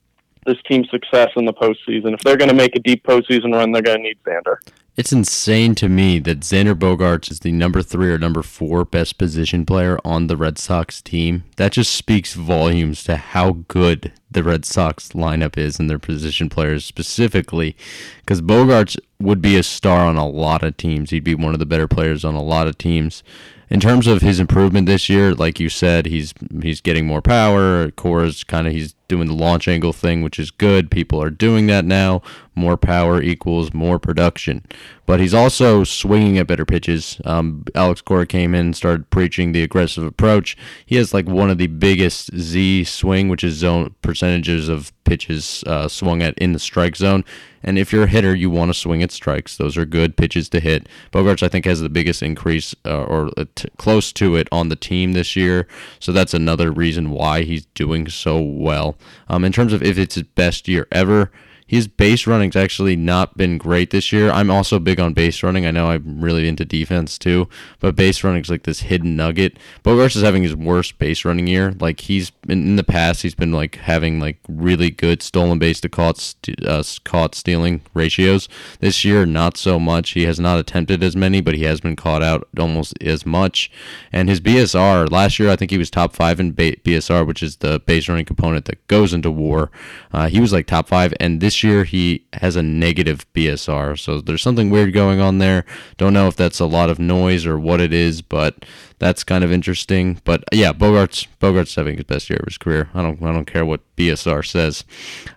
Speaker 2: this team's success in the postseason. If they're going to make a deep postseason run, they're going to need Xander.
Speaker 1: It's insane to me that Xander Bogaerts is the number three or number four best position player on the Red Sox team. That just speaks volumes to how good the Red Sox lineup is and their position players specifically. Because Bogaerts would be a star on a lot of teams. He'd be one of the better players on a lot of teams in terms of his improvement this year, like you said, he's he's getting more power. Cora's kind of he's doing the launch angle thing, which is good. People are doing that now. More power equals more production. But he's also swinging at better pitches. Um, Alex Cora came in, started preaching the aggressive approach. He has like one of the biggest Z swing, which is zone percentages of pitches uh, swung at in the strike zone. And if you're a hitter, you want to swing at strikes. Those are good pitches to hit. Bogaerts, I think, has the biggest increase uh, or t- close to it on the team this year. So that's another reason why he's doing so well. Um, in terms of if it's his best year ever, his base running's actually not been great this year. I'm also big on base running. I know I'm really into defense too, but base running's like this hidden nugget. Bogaerts is having his worst base running year. Like he's in, in the past, he's been like having like really good stolen base to caught st- uh, caught stealing ratios. This year, not so much. He has not attempted as many, but he has been caught out almost as much. And his BSR last year, I think he was top five in ba- BSR, which is the base running component that goes into WAR. Uh, he was like top five, and this year he has a negative BSR. So there's something weird going on there. Don't know if that's a lot of noise or what it is, but that's kind of interesting. But yeah, Bogart's Bogaerts having his best year of his career. I don't I don't care what BSR says.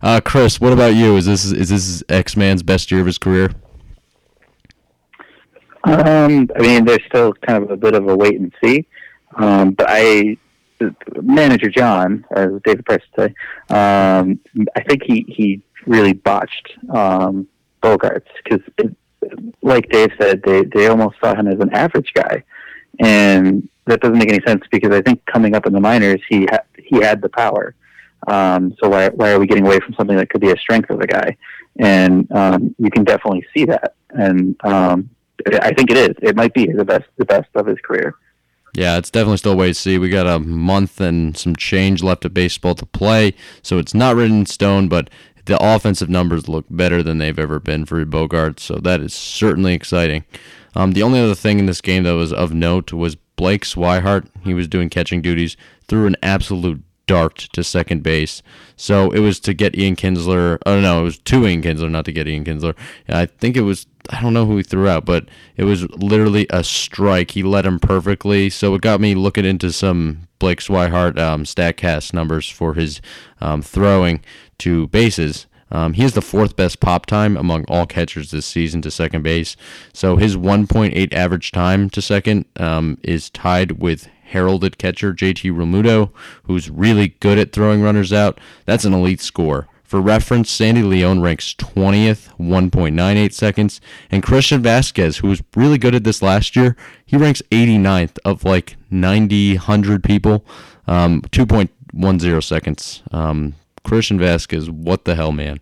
Speaker 1: Uh, Chris, what about you? Is this is this X Man's best year of his career?
Speaker 3: Um, I mean, there's still kind of a bit of a wait and see. Um, but I manager John, as David Price would say, um, I think he, he really botched um, Bogaerts because, like Dave said, they they almost saw him as an average guy, and that doesn't make any sense because I think coming up in the minors, he ha- he had the power. Um, so why why are we getting away from something that could be a strength of a guy? And um, you can definitely see that, and um, I think it is. It might be the best the best of his career.
Speaker 1: Yeah, it's definitely still a way to see. We got a month and some change left of baseball to play, so it's not written in stone, but the offensive numbers look better than they've ever been for Bogart, so that is certainly exciting. Um, the only other thing in this game that was of note was Blake Swihart. He was doing catching duties, threw an absolute dart to second base. So it was to get Ian Kinsler. Oh no, it was to Ian Kinsler, not to get Ian Kinsler. I think it was. I don't know who he threw out, but it was literally a strike. He led him perfectly. So it got me looking into some Blake Swihart um, Statcast numbers for his um, throwing to bases. Um, he has the fourth best pop time among all catchers this season to second base. So his 1.8 average time to second um, is tied with heralded catcher JT Realmuto, who's really good at throwing runners out. That's an elite score. For reference, Sandy Leon ranks 20th, 1.98 seconds, and Christian Vazquez, who was really good at this last year, he ranks 89th of like 90, 100 people, um, 2.10 seconds. Um, Christian Vazquez, what the hell, man?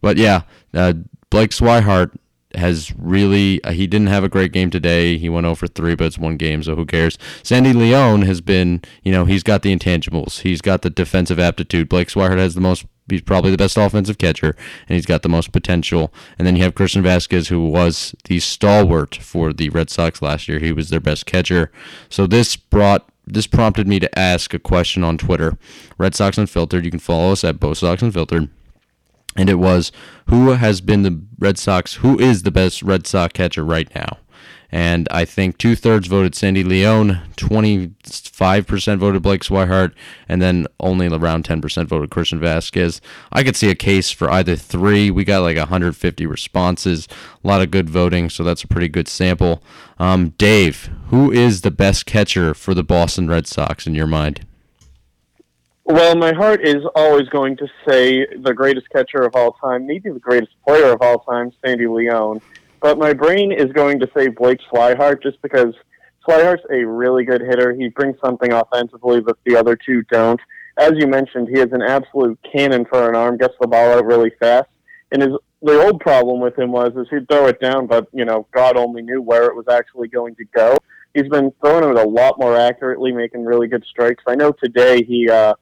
Speaker 1: But yeah, uh, Blake Swihart has really uh, he didn't have a great game today. He went over 3, but it's one game, so who cares? Sandy Leon has been, you know, he's got the intangibles. He's got the defensive aptitude. Blake Swihart has the most he's probably the best offensive catcher and he's got the most potential. And then you have Christian Vazquez who was the stalwart for the Red Sox last year. He was their best catcher. So this brought this prompted me to ask a question on Twitter. Red Sox Unfiltered. You can follow us at Both Sox Unfiltered and it was who has been the Red Sox, who is the best Red Sox catcher right now. And I think two thirds voted Sandy Leon, 25% voted Blake Swihart, and then only around 10% voted Christian Vazquez. I could see a case for either three. We got like 150 responses, a lot of good voting, so that's a pretty good sample. Um, Dave, who is the best catcher for the Boston Red Sox in your mind?
Speaker 2: Well, my heart is always going to say the greatest catcher of all time, maybe the greatest player of all time, Sandy Leon. But my brain is going to say Blake Swihart just because Swihart's a really good hitter. He brings something offensively that the other two don't. As you mentioned, he has an absolute cannon for an arm, gets the ball out really fast. And his the old problem with him was is he'd throw it down, but you know God only knew where it was actually going to go. He's been throwing it a lot more accurately, making really good strikes. I know today he uh,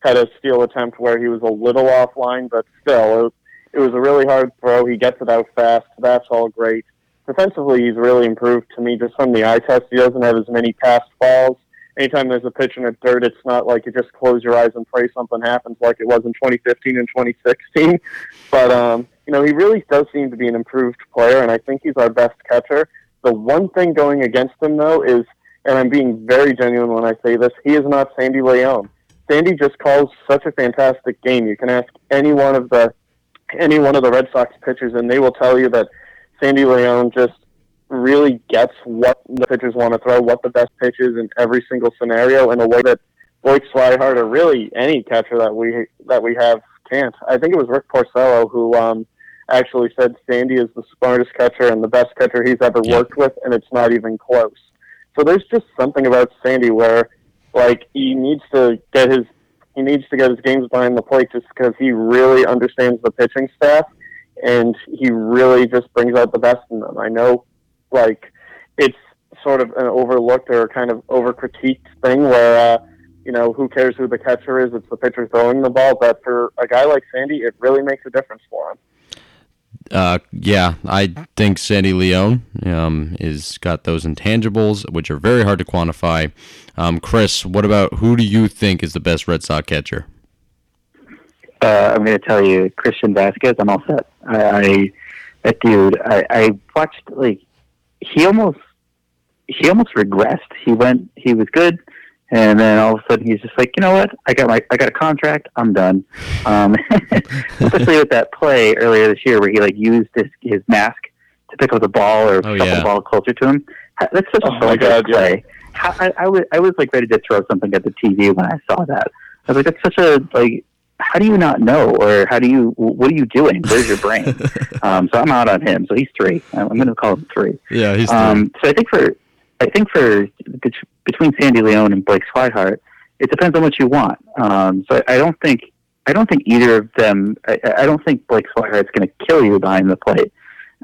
Speaker 2: had a steal attempt where he was a little offline, but still, it was, a really hard throw. He gets it out fast. That's all great. Defensively, he's really improved to me just from the eye test. He doesn't have as many passed balls. Anytime there's a pitch in the dirt, it's not like you just close your eyes and pray something happens like it was in 2015 and 2016. But, um, you know, he really does seem to be an improved player, and I think he's our best catcher. The one thing going against him, though, is, and I'm being very genuine when I say this, he is not Sandy Leon. Sandy just calls such a fantastic game. You can ask any one of the any one of the Red Sox pitchers, and they will tell you that Sandy Leon just really gets what the pitchers want to throw, what the best pitch is in every single scenario, in a way that Blake Swihart or really any catcher that we that we have can't. I think it was Rick Porcello who um, actually said Sandy is the smartest catcher and the best catcher he's ever yeah. worked with, and it's not even close. So there's just something about Sandy where like he needs to get his he needs to get his games behind the plate just because he really understands the pitching staff and he really just brings out the best in them. I know, like it's sort of an overlooked or kind of over critiqued thing where uh, you know who cares who the catcher is? It's the pitcher throwing the ball. But for a guy like Sandy, it really makes a difference for him.
Speaker 1: Uh, yeah, I think Sandy Leon um, is got those intangibles, which are very hard to quantify. Um, Chris, what about who do you think is the best Red Sox catcher?
Speaker 3: Uh, I'm going to tell you, Christian Vazquez. I'm all set. I, I that dude. I, I watched like he almost he almost regressed. He went. He was good. And then all of a sudden he's just like, you know what? I got my I got a contract. I'm done. Um, especially with that play earlier this year where he like used his his mask to pick up the ball or oh, yeah. the ball closer to him. That's such oh a good play. How, I, I was I was like ready to throw something at the TV when I saw that. I was like, that's such a like. How do you not know, or how do you? What are you doing? Where's your brain? um, so I'm out on him. So he's three. I'm going to call him three.
Speaker 1: Yeah, he's three. Um,
Speaker 3: so I think for I think for between Sandy Leon and Blake Swihart, it depends on what you want. Um, so I don't think I don't think either of them. I, I don't think Blake Swihart is going to kill you behind the plate.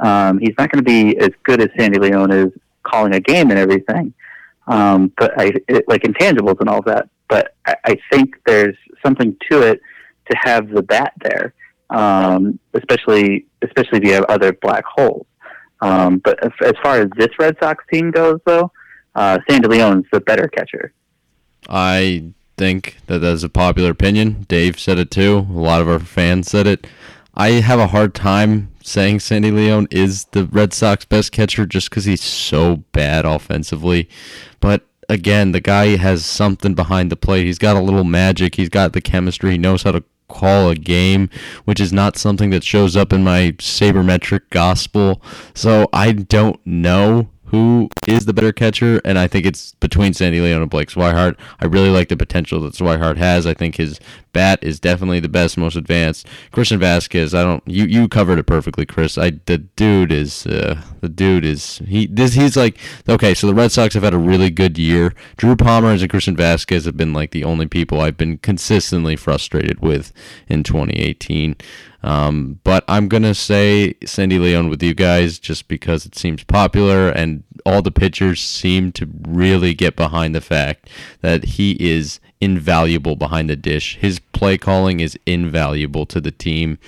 Speaker 3: Um, he's not going to be as good as Sandy Leon is calling a game and everything. Um, but I it, like intangibles and all that. But I, I think there's something to it to have the bat there, um, especially especially if you have other black holes. Um, but as, as, far as this Red Sox team goes, though, uh, Sandy Leon's the better catcher.
Speaker 1: I think that that's a popular opinion. Dave said it too. A lot of our fans said it. I have a hard time saying Sandy Leon is the Red Sox best catcher just because he's so bad offensively. But again, the guy has something behind the plate. He's got a little magic. He's got the chemistry. He knows how to call a game, which is not something that shows up in my sabermetric gospel. So I don't know who is the better catcher, and I think it's between Sandy Leon and Blake Swihart. I really like the potential that Swihart has. I think his bat is definitely the best, most advanced. Christian Vazquez, I don't. You you covered it perfectly, Chris. I the dude is uh, the dude is he this he's like okay. So the Red Sox have had a really good year. Drew Pomeranz and Christian Vazquez have been like the only people I've been consistently frustrated with in 2018. Um, but I'm gonna say Sandy Leon with you guys just because it seems popular and all the pitchers seem to really get behind the fact that he is invaluable behind the dish. His play calling is invaluable to the team.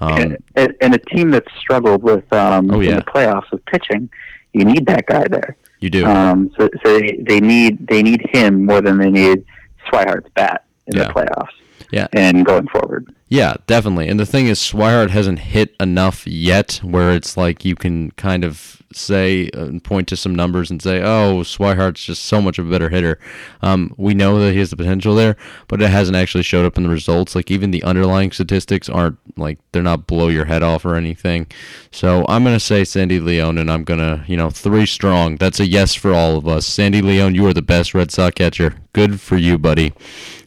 Speaker 3: Um, and, and, a team that's struggled with um, oh, yeah. in the playoffs with pitching, you need that guy there.
Speaker 1: You do.
Speaker 3: Um, so, so they, they need they need him more than they need Swihart's bat in yeah. the playoffs.
Speaker 1: Yeah.
Speaker 3: And going forward.
Speaker 1: Yeah, definitely. And the thing is, Swihart hasn't hit enough yet where it's like you can kind of say and point to some numbers and say, oh, Swihart's just so much of a better hitter. Um, we know that he has the potential there, but it hasn't actually showed up in the results. Like even the underlying statistics aren't like they're not blow your head off or anything. So I'm gonna say Sandy Leon, and I'm gonna you know three strong. That's a yes for all of us. Sandy Leon, you are the best Red Sox catcher. Good for you, buddy.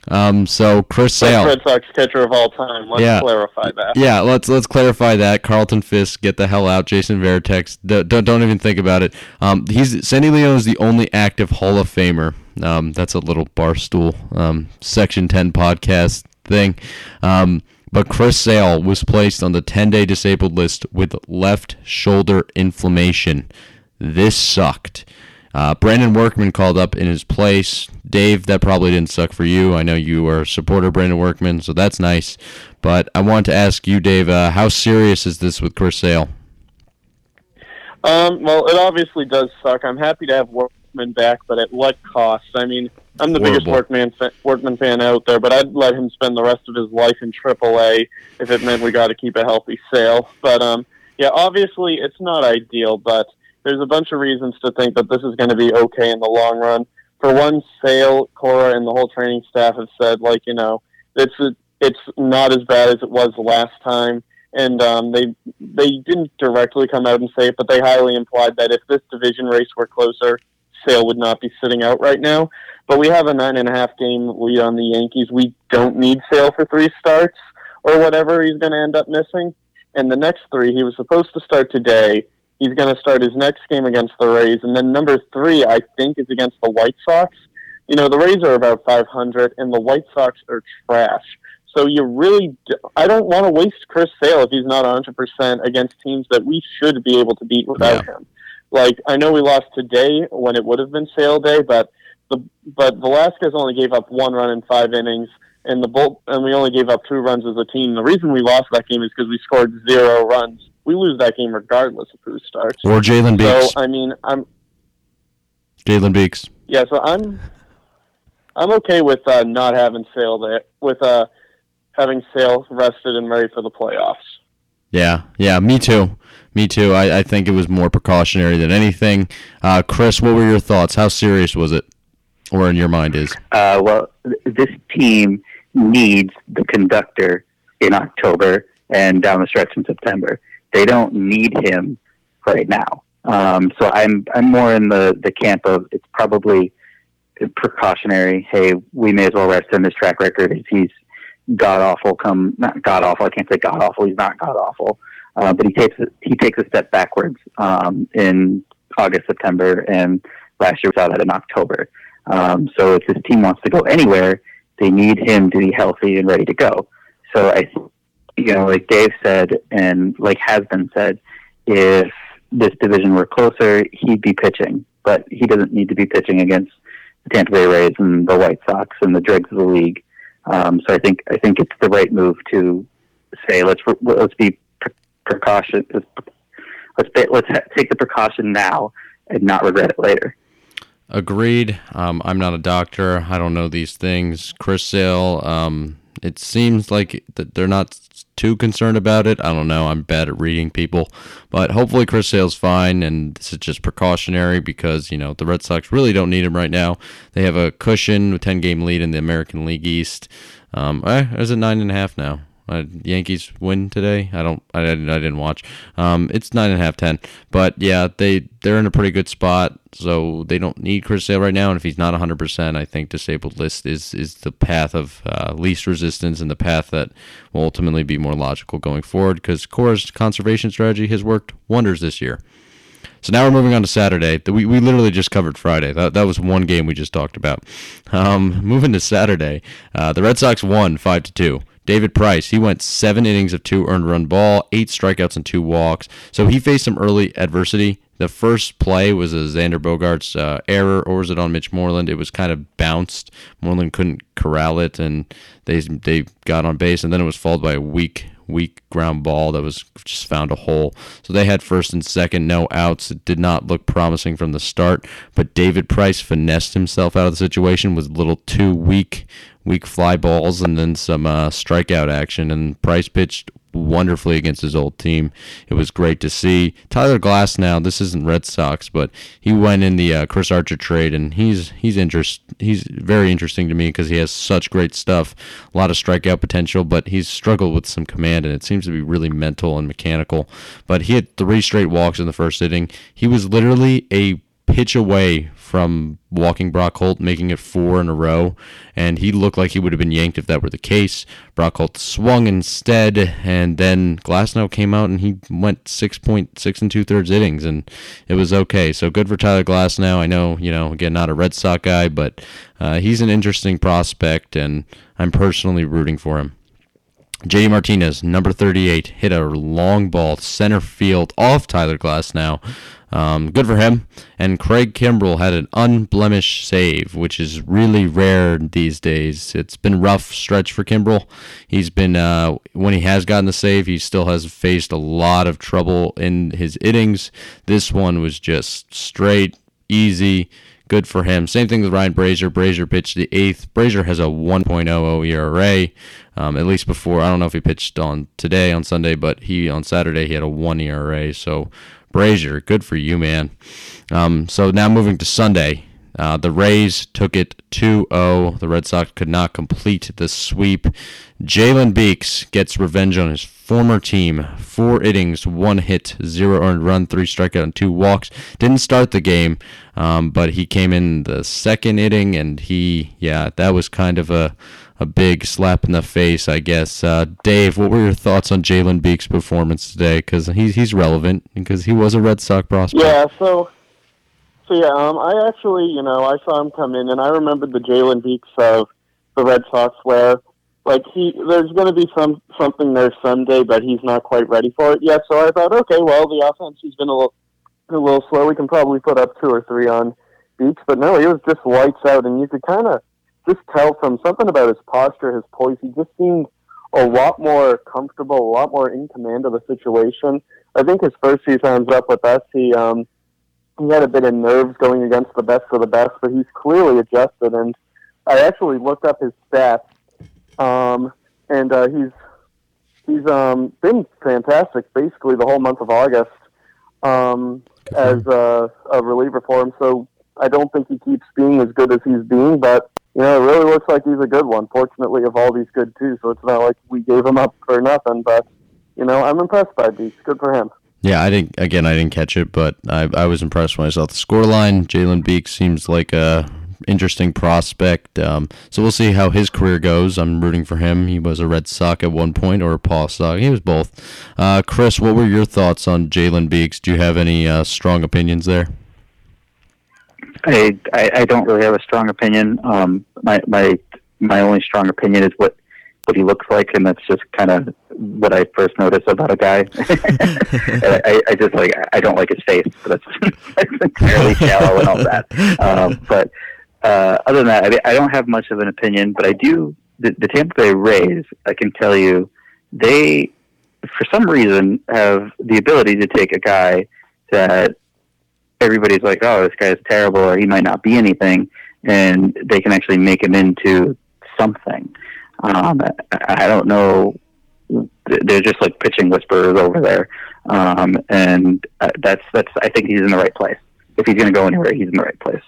Speaker 1: Um, so Chris Sale,
Speaker 2: Red Sox catcher of all time. Let's yeah. clarify that.
Speaker 1: Yeah, let's let's clarify that. Carlton Fisk, get the hell out. Jason Varitek, don't don't even think about it. Um, he's Sandy Leon is the only active Hall of Famer. Um, that's a little barstool um, Section Ten podcast thing. Um, but Chris Sale was placed on the 10-day disabled list with left shoulder inflammation. This sucked. Uh, Brandon Workman called up in his place. Dave, that probably didn't suck for you. I know you are a supporter of Brandon Workman, so that's nice. But I want to ask you, Dave, uh, how serious is this with Chris Sale?
Speaker 2: Um, well, it obviously does suck. I'm happy to have Workman back, but at what cost? I mean, I'm the Horrible. biggest Workman fa- Workman fan out there, but I'd let him spend the rest of his life in AAA if it meant we got to keep a healthy Sale. But um, yeah, obviously it's not ideal, but there's a bunch of reasons to think that this is going to be okay in the long run. For one, Sale, Cora, and the whole training staff have said, like, you know, it's it's not as bad as it was last time. And um, they they didn't directly come out and say it, but they highly implied that if this division race were closer, Sale would not be sitting out right now. But we have a nine and a half game lead on the Yankees. We don't need Sale for three starts or whatever he's going to end up missing. And the next three, he was supposed to start today He's going to start his next game against the Rays, and then number three, I think, is against the White Sox. You know, the Rays are about 500, and the White Sox are trash. So you really, I don't want to waste Chris Sale if he's not 100% against teams that we should be able to beat without yeah. him. Like I know we lost today when it would have been Sale day, but the but Velazquez only gave up one run in five innings, and the Bolt and we only gave up two runs as a team. The reason we lost that game is because we scored zero runs we lose that game regardless of who starts.
Speaker 1: Or Jalen Beeks.
Speaker 2: So I mean, I'm
Speaker 1: Jalen Beeks.
Speaker 2: Yeah, so I'm I'm okay with uh, not having Sale there, with uh, having Sale rested and ready for the playoffs.
Speaker 1: Yeah, yeah, me too. Me too. I, I think it was more precautionary than anything. Uh, Chris, what were your thoughts? How serious was it, or in your mind is?
Speaker 3: Uh, well, this team needs the conductor in October and down the stretch in September they don't need him right now. Um, so I'm I'm more in the the camp of it's probably precautionary. Hey, we may as well rest him. His track record is he's god awful. Come not god awful. I can't say god awful. He's not god awful. Uh, but he takes he takes a step backwards um, in August, September, and last year we saw that in October. Um, so if his team wants to go anywhere, they need him to be healthy and ready to go. So I you know, like Dave said, and like has been said, if this division were closer, he'd be pitching, but he doesn't need to be pitching against the Tampa Bay Rays and the White Sox and the dregs of the league. Um, so I think I think it's the right move to say let's let's be precaution let's let's take the precaution now and not regret it later.
Speaker 1: Agreed. Um, I'm not a doctor. I don't know these things. Chris Sale. Um, it seems like that they're not too concerned about it. I don't know. I'm bad at reading people, but hopefully Chris Sale's fine, and this is just precautionary because you know the Red Sox really don't need him right now. They have a cushion, a 10 game lead in the American League East. Um, eh, is it nine and a half now? Uh, Yankees win today. I don't. I, I didn't watch. Um, it's nine and a half, ten. But yeah, they they're in a pretty good spot. So they don't need Chris Sale right now. And if he's not 100, percent I think disabled list is is the path of uh, least resistance and the path that will ultimately be more logical going forward. Because Cora's conservation strategy has worked wonders this year. So now we're moving on to Saturday. We, we literally just covered Friday. That, that was one game we just talked about. Um, moving to Saturday, uh, the Red Sox won five to two. David Price, he went seven innings of two earned run ball, eight strikeouts and two walks. So he faced some early adversity. The first play was a Xander Bogaerts' uh, error, or was it on Mitch Moreland? It was kind of bounced. Moreland couldn't corral it, and they they got on base, and then it was followed by a weak weak ground ball that was just found a hole. So they had first and second, no outs. It did not look promising from the start, but David Price finessed himself out of the situation, was a little too weak, weak fly balls, and then some uh, strikeout action. And Price pitched wonderfully against his old team. It was great to see. Tyler Glasnow, this isn't Red Sox, but he went in the uh, Chris Archer trade, and he's he's interest he's very interesting to me because he has such great stuff, a lot of strikeout potential, but he's struggled with some command, and it seems to be really mental and mechanical. But he had three straight walks in the first inning. He was literally a pitch away from walking Brock Holt, making it four in a row, and he looked like he would have been yanked if that were the case. Brock Holt swung instead, and then Glasnow came out and he went six point six and two thirds innings, and it was okay. So good for Tyler Glasnow. I know, you know, again, not a Red Sox guy, but uh, he's an interesting prospect, and I'm personally rooting for him. JD Martinez, number 38, hit a long ball center field off Tyler Glasnow. Um, good for him. And Craig Kimbrel had an unblemished save, which is really rare these days. It's been rough stretch for Kimbrel. He's been uh, when he has gotten the save, he still has faced a lot of trouble in his innings. This one was just straight, easy. Good for him. Same thing with Ryan Brasier. Brasier pitched the eighth. Brasier has a 1.00 ERA. Um, at least before, I don't know if he pitched on today on Sunday, but he on Saturday he had a one ERA. So Brasier, good for you, man. Um, so now moving to Sunday. Uh, the Rays took it 2 0. The Red Sox could not complete the sweep. Jalen Beeks gets revenge on his former team. Four innings, one hit, zero earned run, three strikeout, and two walks. Didn't start the game, um, but he came in the second inning, and he, yeah, that was kind of a a big slap in the face, I guess. Uh, Dave, what were your thoughts on Jalen Beeks' performance today? Because he's he's relevant because he was a Red Sox prospect.
Speaker 2: Yeah, so so yeah, um, I actually, you know, I saw him come in, and I remembered the Jalen Beeks of the Red Sox, where like he, there's going to be some something there someday, but he's not quite ready for it yet. So I thought, okay, well, the offense has been a little a little slow. We can probably put up two or three on Beeks, but no, he was just lights out, and you could kind of just tell from something about his posture, his poise. He just seemed a lot more comfortable, a lot more in command of the situation. I think his first few times up with us, he um, he had a bit of nerves going against the best of the best, but he's clearly adjusted. And I actually looked up his stats, um, and uh, he's he's um, been fantastic basically the whole month of August um, as a, a reliever for him. So I don't think he keeps being as good as he's being, but you know, it really looks like he's a good one. Fortunately, Eovaldi's good too, so it's not like we gave him up for nothing. But you know, I'm impressed by Beeks. Good for him.
Speaker 1: Yeah, I didn't. Again, I didn't catch it, but I, I was impressed when I saw the scoreline. Jalen Beeks seems like a interesting prospect. Um, so we'll see how his career goes. I'm rooting for him. He was a Red Sox at one point, or a PawSox. He was both. Uh, Chris, what were your thoughts on Jalen Beeks? Do you have any uh, strong opinions there?
Speaker 3: I, I, I don't really have a strong opinion. Um, my my my only strong opinion is what what he looks like, and that's just kind of what I first noticed about a guy. I, I just like I don't like his face, but that's, that's entirely shallow and all that. Um, but uh, other than that, I, I don't have much of an opinion. But I do the, the Tampa Bay Rays. I can tell you, they for some reason have the ability to take a guy that everybody's like, oh, this guy is terrible, or he might not be anything, and they can actually make him into something. Um, I don't know. They're just like pitching whisperers over there, um, and uh, that's that's. I think he's in the right place. If he's going to go anywhere, he's in the right place.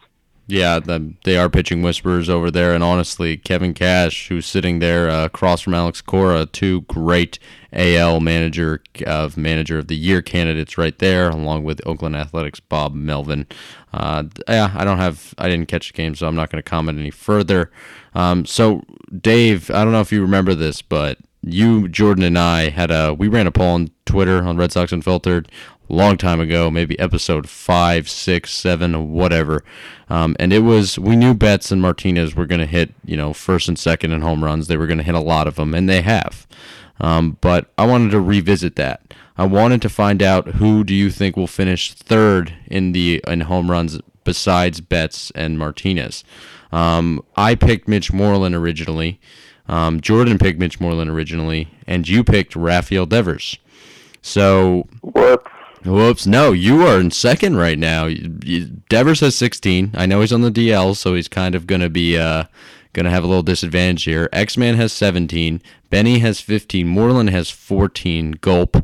Speaker 1: Yeah, the, they are pitching whisperers over there, and honestly, Kevin Cash, who's sitting there uh, across from Alex Cora, two great AL manager of manager of the year candidates right there, along with Oakland Athletics Bob Melvin. Uh, yeah, I don't have, I didn't catch the game, so I'm not going to comment any further. Um, so, Dave, I don't know if you remember this, but you, Jordan, and I had a we ran a poll on Twitter on Red Sox Unfiltered a long time ago, maybe episode five, six, seven, whatever. Um, and it was we knew Betts and Martinez were going to hit, you know, first and second in home runs. They were going to hit a lot of them, and they have. Um, but I wanted to revisit that. I wanted to find out who do you think will finish third in the in home runs besides Betts and Martinez. Um, I picked Mitch Moreland originally. Um, Jordan picked Mitch Moreland originally, and you picked Rafael Devers. So
Speaker 2: Whoops.
Speaker 1: Whoops! No, you are in second right now. Devers has 16. I know he's on the DL, so he's kind of gonna be uh gonna have a little disadvantage here. X Man has 17. Benny has 15. Moreland has 14. Gulp.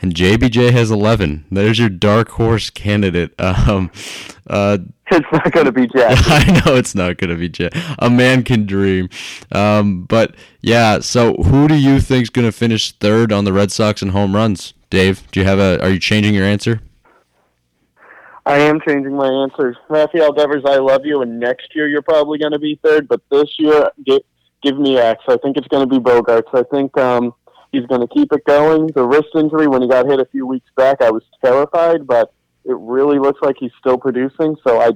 Speaker 1: And JBJ has 11. There's your dark horse candidate. Um, uh,
Speaker 2: It's not going to be Jack.
Speaker 1: I know it's not going to be Jack. A man can dream. Um, but yeah, so who do you think's going to finish third on the Red Sox in home runs? Dave, do you have a? Are you changing your answer?
Speaker 2: I am changing my answer. Rafael Devers, I love you, and next year you're probably going to be third, but this year, give, me X. I think it's going to be Bogaerts. I think um, he's going to keep it going. The wrist injury, when he got hit a few weeks back, I was terrified, but it really looks like he's still producing, so I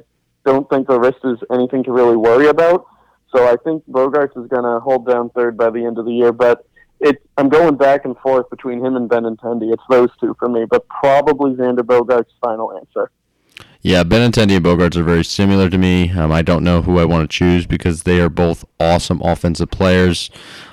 Speaker 2: don't think the wrist is anything to really worry about. So I think Bogaerts is going to hold down third by the end of the year, but it, I'm going back and forth between him and Benintendi. It's those two for me, but probably Xander Bogaerts final answer.
Speaker 1: Yeah, Benintendi and Bogaerts are very similar to me. Um, I don't know who I want to choose because they are both awesome offensive players.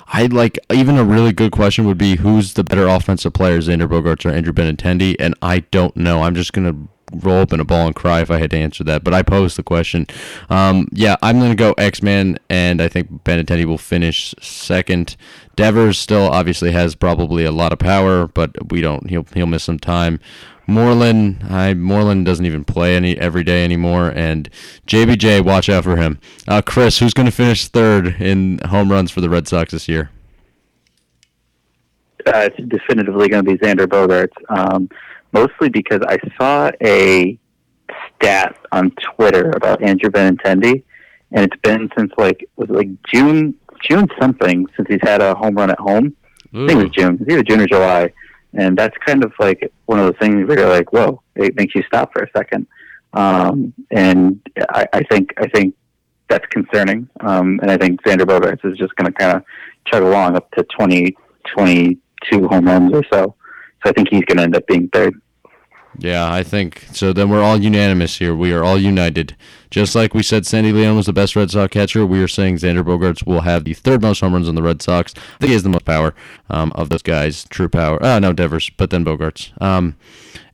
Speaker 1: I'd like even a really good question would be who's the better offensive player, Xander Bogaerts or Andrew Benintendi? And I don't know. I'm just gonna roll up in a ball and cry if I had to answer that. But I posed the question. Um, yeah, I'm gonna go X Man, and I think Benintendi will finish second. Devers still obviously has probably a lot of power, but we don't. He'll he'll miss some time. Moreland, I Moreland doesn't even play any every day anymore, and JBJ, watch out for him. Uh, Chris, who's going to finish third in home runs for the Red Sox this year?
Speaker 3: Uh, it's definitively going to be Xander Bogaerts, um, mostly because I saw a stat on Twitter about Andrew Benintendi, and it's been since like was it like June June something since he's had a home run at home. I think it was June. It's either June or July. And that's kind of like one of those things where you're like, whoa, it makes you stop for a second. Um, and I, I think I think that's concerning. Um, and I think Xander Bogaerts is just going to kind of chug along up to 20, 22 home runs or so. So I think he's going to end up being third.
Speaker 1: Yeah, I think so. Then we're all unanimous here. We are all united. Just like we said, Sandy Leon was the best Red Sox catcher. We are saying Xander Bogaerts will have the third most home runs on the Red Sox. I think he has the most power um, of those guys. True power. Uh, no, Devers, but then Bogaerts. Um,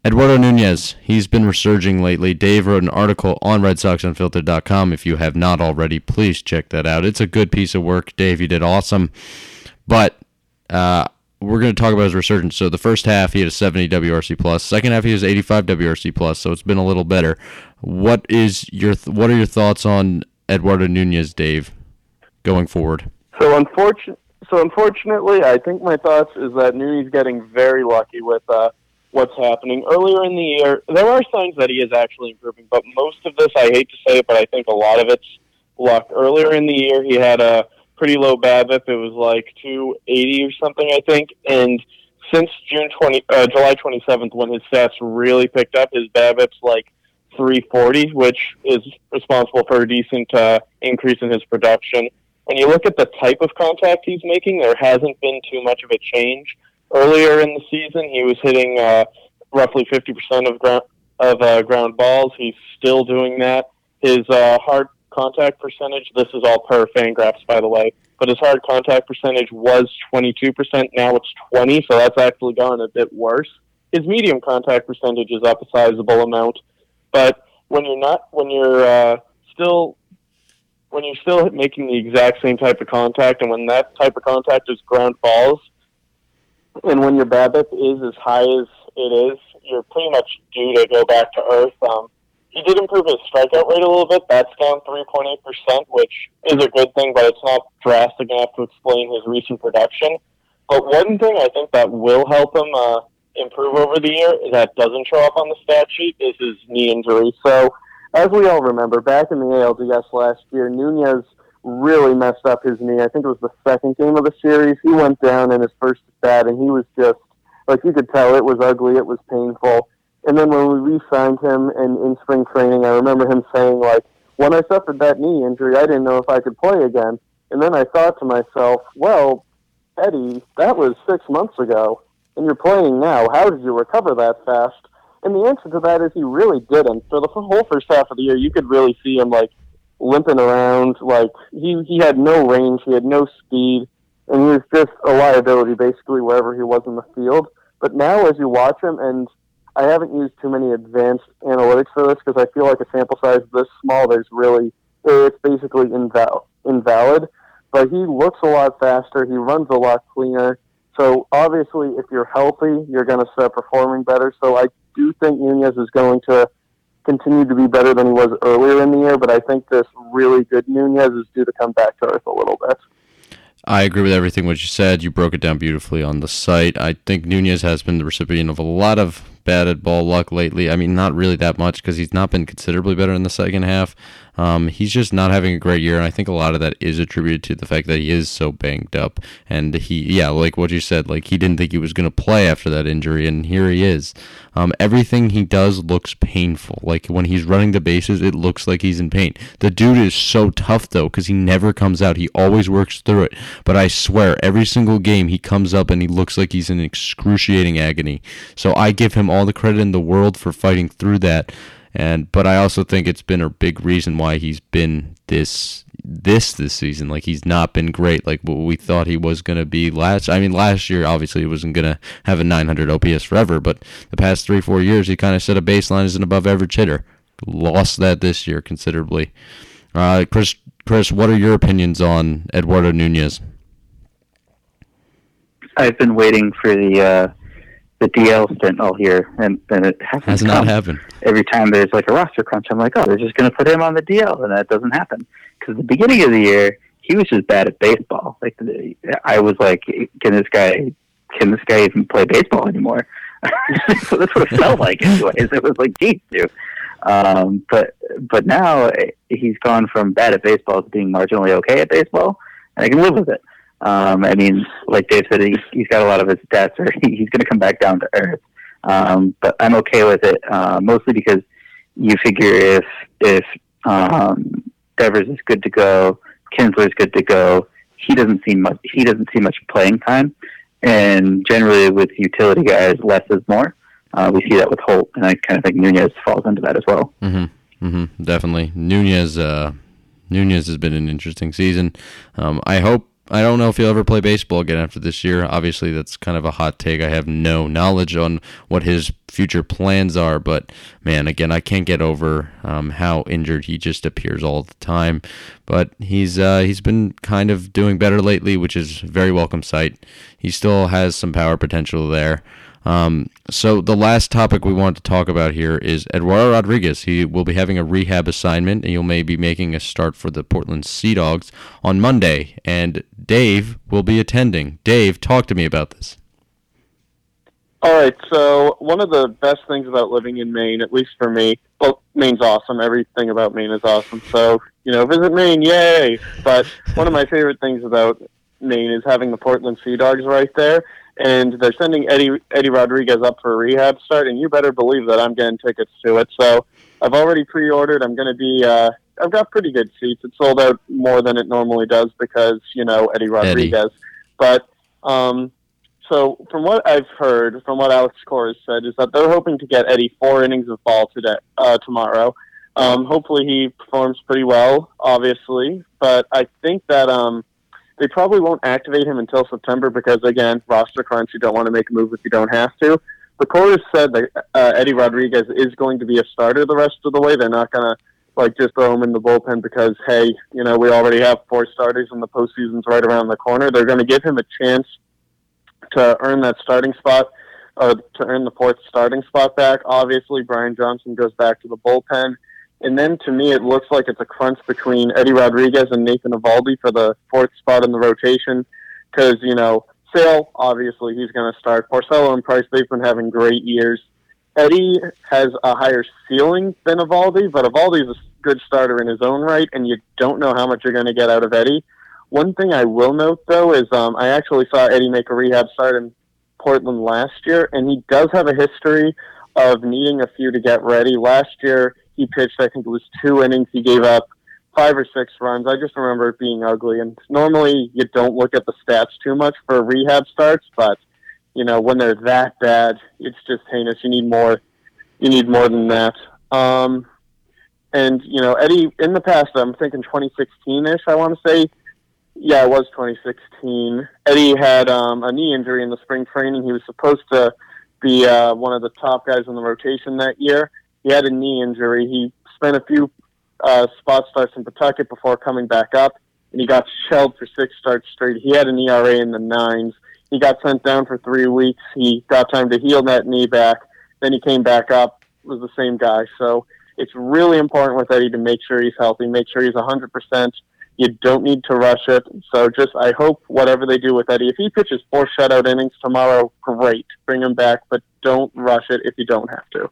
Speaker 1: Eduardo Nunez, he's been resurging lately. Dave wrote an article on RedSoxUnfiltered.com. If you have not already, please check that out. It's a good piece of work. Dave, you did awesome. But uh, we're going to talk about his resurgence. So the first half he had a 70 WRC plus. Second half he was 85 WRC plus. So it's been a little better. What is your th- what are your thoughts on Eduardo Nunez, Dave, going forward?
Speaker 2: So unfortunately, so unfortunately, I think my thoughts is that Nunez getting very lucky with uh, what's happening earlier in the year. There are signs that he is actually improving, but most of this, I hate to say it, but I think a lot of it's luck. Earlier in the year, he had a pretty low BABIP. It was like 280 or something, I think. And since June 20, uh, July 27th, when his stats really picked up, his BABIP's like 340, which is responsible for a decent uh, increase in his production. When you look at the type of contact he's making, there hasn't been too much of a change. Earlier in the season, he was hitting uh, roughly 50% of ground of uh, ground balls. He's still doing that. His uh, hard contact percentage, this is all per Fangraphs, by the way, but his hard contact percentage was 22%. Now it's 20, so that's actually gone a bit worse. His medium contact percentage is up a sizable amount, but when you're not, when you're uh, still, when you're still making the exact same type of contact, and when that type of contact is ground balls, and when your BABIP is as high as it is, you're pretty much due to go back to earth. Um, he did improve his strikeout rate a little bit. That's down 3.8%, which is a good thing, but it's not drastic enough to explain his recent production. But one thing I think that will help him uh, improve over the year that doesn't show up on the stat sheet is his knee injury. So, as we all remember, back in the ALDS last year, Nunez really messed up his knee. I think it was the second game of the series. He went down in his first at bat, and he was just like you could tell it was ugly, it was painful. And then when we re-signed him and in spring training, I remember him saying like, "When I suffered that knee injury, I didn't know if I could play again." And then I thought to myself, "Well, Eddie, that was six months ago, and you're playing now. How did you recover that fast?" And the answer to that is he really didn't. For the whole first half of the year, you could really see him like limping around. Like he he had no range, he had no speed, and he was just a liability basically wherever he was in the field. But now, as you watch him, and I haven't used too many advanced analytics for this because I feel like a sample size this small, there's really it's basically inval- invalid. But he looks a lot faster. He runs a lot cleaner. So obviously, if you're healthy, you're going to start performing better. So I do think Nunez is going to continue to be better than he was earlier in the year, but I think this really good Nunez is due to come back to earth a little bit.
Speaker 1: I agree with everything what you said. You broke it down beautifully on the site. I think Nunez has been the recipient of a lot of bad at ball luck lately. I mean, not really that much because he's not been considerably better in the second half. Um, he's just not having a great year, and I think a lot of that is attributed to the fact that he is so banged up. And he, yeah, like what you said, like he didn't think he was going to play after that injury, and here he is. Um, everything he does looks painful. Like when he's running the bases, it looks like he's in pain. The dude is so tough though, because he never comes out. He always works through it. But I swear, every single game he comes up and he looks like he's in excruciating agony. So I give him all the credit in the world for fighting through that. And but I also think it's been a big reason why he's been this this this season. Like he's not been great like what we thought he was going to be last. I mean, last year obviously he wasn't going to have a 900 OPS forever, but the past three four years he kind of set a baseline as an above average hitter. Lost that this year considerably. Uh, Chris, Chris, what are your opinions on Eduardo Nunez?
Speaker 3: I've been waiting for the uh, the DL stint all year, and, and it hasn't
Speaker 1: has not happened.
Speaker 3: Every time there's like a roster crunch, I'm like, oh, they're just going to put him on the DL, and that doesn't happen. Because the beginning of the year, he was just bad at baseball. Like I was like, can this guy, can this guy even play baseball anymore? so that's what it felt like, anyways. It was like, geez, dude. Um, but but now he's gone from bad at baseball to being marginally okay at baseball, and I can live with it. Um, I mean, like Dave said, he, he's got a lot of his stats, or he's going to come back down to earth. Um, but I'm okay with it, uh, mostly because you figure if if um, Devers is good to go, Kinsler is good to go, he doesn't see much. He doesn't see much playing time, and generally with utility guys, less is more. Uh, we see that with Holt, and I kind of think Nunez falls into that as well.
Speaker 1: Mm-hmm. Mm-hmm. Definitely, Nunez. Uh, Nunez has been an interesting season. Um, I hope I don't know if he'll ever play baseball again after this year. Obviously, that's kind of a hot take. I have no knowledge on what his future plans are, but man, again, I can't get over um, how injured he just appears all the time. But he's uh, he's been kind of doing better lately, which is very welcome sight. He still has some power potential there. Um, so the last topic we want to talk about here is Eduardo Rodriguez. He will be having a rehab assignment, and he may be making a start for the Portland Sea Dogs on Monday. And Dave will be attending. Dave, talk to me about this.
Speaker 2: All right. So one of the best things about living in Maine, at least for me, well, Maine's awesome. Everything about Maine is awesome. So you know, visit Maine, yay! But one of my favorite things about Maine is having the Portland Sea Dogs right there and they're sending Eddie Eddie Rodriguez up for a rehab start, and you better believe that I'm getting tickets to it. So I've already pre-ordered. I'm going to be. Uh, I've got pretty good seats. It sold out more than it normally does because you know Eddie Rodriguez. Eddie. But um, so from what I've heard, from what Alex Cora said, is that they're hoping to get Eddie four innings of ball today, uh, tomorrow. Um, hopefully he performs pretty well, obviously. But I think that um, they probably won't activate him until September because, again, roster crunch. You don't want to make a move if you don't have to. The Cora said that uh, Eddie Rodriguez is going to be a starter the rest of the way. They're not going to like just throw him in the bullpen because hey, you know we already have four starters and the postseason's right around the corner. They're going to give him a chance to earn that starting spot. or to earn the fourth starting spot back. Obviously, Brian Johnson goes back to the bullpen. And then to me, it looks like it's a crunch between Eddie Rodriguez and Nathan Eovaldi for the fourth spot in the rotation. Because, you know, Sale, obviously, he's going to start. Porcello and Price, they've been having great years. Eddie has a higher ceiling than Avaldi, but Eovaldi's a good starter in his own right, and you don't know how much you're going to get out of Eddie. One thing I will note, though, is um, I actually saw Eddie make a rehab start in Portland last year, and he does have a history of needing a few to get ready. Last year, he pitched, I think it was two innings. He gave up five or six runs. I just remember it being ugly. And normally you don't look at the stats too much for rehab starts, but you know when they're that bad, it's just heinous. You need more. You need more than that. Um, and you know Eddie in the past, I'm thinking 2016ish. I want to say, yeah, it was 2016. Eddie had um, a knee injury in the spring training. He was supposed to be uh, one of the top guys in the rotation that year. He had a knee injury. He spent a few uh, spot starts in Pawtucket before coming back up, and he got shelled for six starts straight. He had an ERA in the nines. He got sent down for three weeks. He got time to heal that knee back. Then he came back up, was the same guy. So it's really important with Eddie to make sure he's healthy, make sure he's 100%. You don't need to rush it. So just, I hope whatever they do with Eddie, if he pitches four shutout innings tomorrow, great. Bring him back, but don't rush it if you don't have to.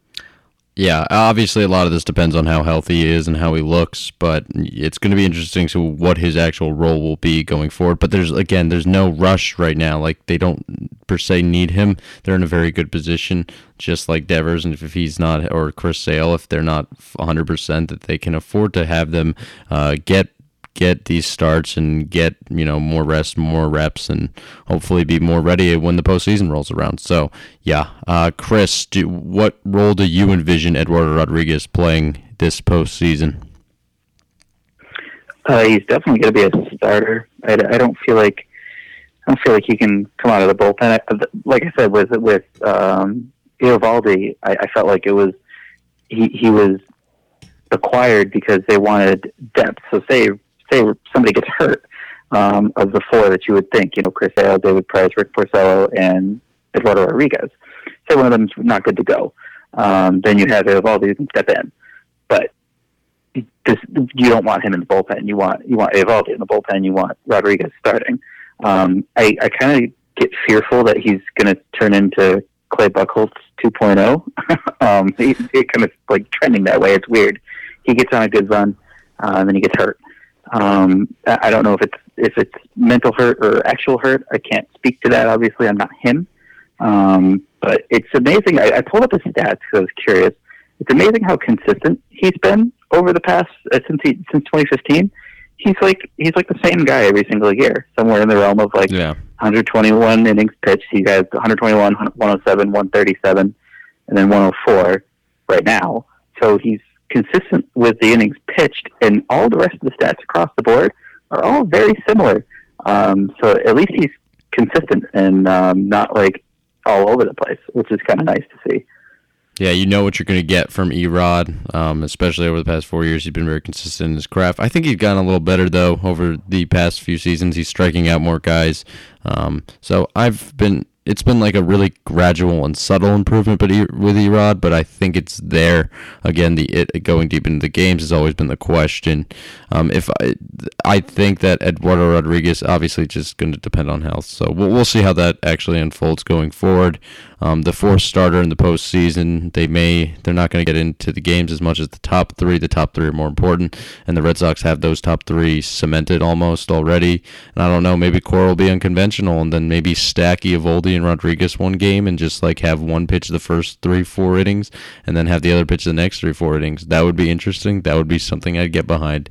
Speaker 1: Yeah, obviously a lot of this depends on how healthy he is and how he looks, but it's going to be interesting to what his actual role will be going forward. But there's again, there's no rush right now. Like they don't per se need him. They're in a very good position, just like Devers, and if he's not or Chris Sale, if they're not 100 percent, that they can afford to have them uh, get get these starts and get you know more rest, more reps, and hopefully be more ready when the postseason rolls around. So yeah, uh, Chris, do, what role do you envision Eduardo Rodriguez playing this postseason?
Speaker 3: Uh, he's definitely going to be a starter. I, I don't feel like I don't feel like he can come out of the bullpen. I, like I said, with with um, I, I felt like it was he he was acquired because they wanted depth. So say say somebody gets hurt, um, of the four that you would think, you know, Chris Sale, David Price, Rick Porcello, and Eduardo Rodriguez. Say one of them's not good to go, um, then you have Eovaldi who step in. But this, you don't want him in the bullpen. You want you want Eovaldi in the bullpen. You want Rodriguez starting. Um, I, I kind of get fearful that he's going to turn into Clay Buchholz 2.0. um, he, he kind of like trending that way. It's weird. He gets on a good run, uh, and then he gets hurt. Um, I don't know if it's if it's mental hurt or actual hurt. I can't speak to that. Obviously, I'm not him. Um, but it's amazing. I, I pulled up his stats because I was curious. It's amazing how consistent he's been over the past uh, since he since 2015. He's like he's like the same guy every single year, somewhere in the realm of like yeah. 121 innings pitched. He has 121, 107, 137, and then 104 right now. So he's consistent with the innings pitched, and all the rest of the stats across the board are all very similar. Um, so at least he's consistent and um, not like all over the place, which is kind of nice to see.
Speaker 1: Yeah, you know what you're going to get from Erod, um, especially over the past four years. He's been very consistent in his craft. I think he's gotten a little better though over the past few seasons. He's striking out more guys. Um, so I've been it's been like a really gradual and subtle improvement, but with Erod, but I think it's there. Again, the it going deep into the games has always been the question. Um, if I, I think that Eduardo Rodriguez obviously just going to depend on health, so we'll, we'll see how that actually unfolds going forward. Um, the fourth starter in the postseason, they may they're not going to get into the games as much as the top three. The top three are more important, and the Red Sox have those top three cemented almost already. And I don't know, maybe Cora will be unconventional, and then maybe stack And Rodriguez one game, and just like have one pitch the first three four innings, and then have the other pitch the next three four innings. That would be interesting. That would be something I'd get behind.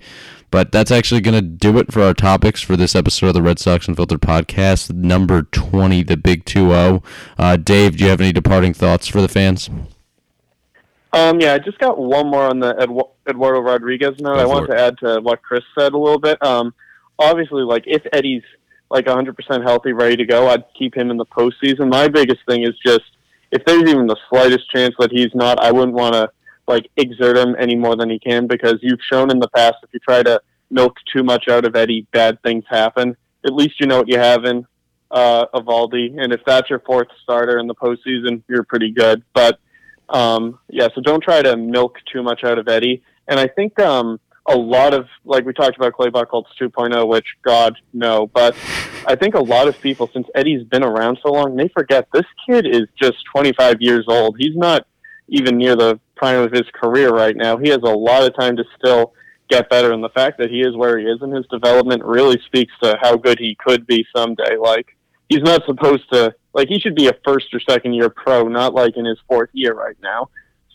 Speaker 1: But that's actually going to do it for our topics for this episode of the Red Sox Unfiltered podcast, number 20, the Big 2 0. Uh, Dave, do you have any departing thoughts for the fans?
Speaker 2: Um, yeah, I just got one more on the Eduardo Rodriguez note. I want to add to what Chris said a little bit. Um, obviously, like if Eddie's like 100% healthy, ready to go, I'd keep him in the postseason. My biggest thing is just if there's even the slightest chance that he's not, I wouldn't want to like exert him any more than he can because you've shown in the past if you try to milk too much out of Eddie, bad things happen. At least you know what you have in uh, Eovaldi, and if that's your fourth starter in the postseason, you're pretty good. But um, yeah, so don't try to milk too much out of Eddie. And I think um, a lot of like we talked about Clay Buchholz 2.0, which God no, but I think a lot of people since Eddie's been around so long, they forget this kid is just 25 years old. He's not even near the prime of his career right now. He has a lot of time to still get better, and the fact that he is where he is in his development really speaks to how good he could be someday. Like he's not supposed to like he should be a first or second year pro, not like in his fourth year right now.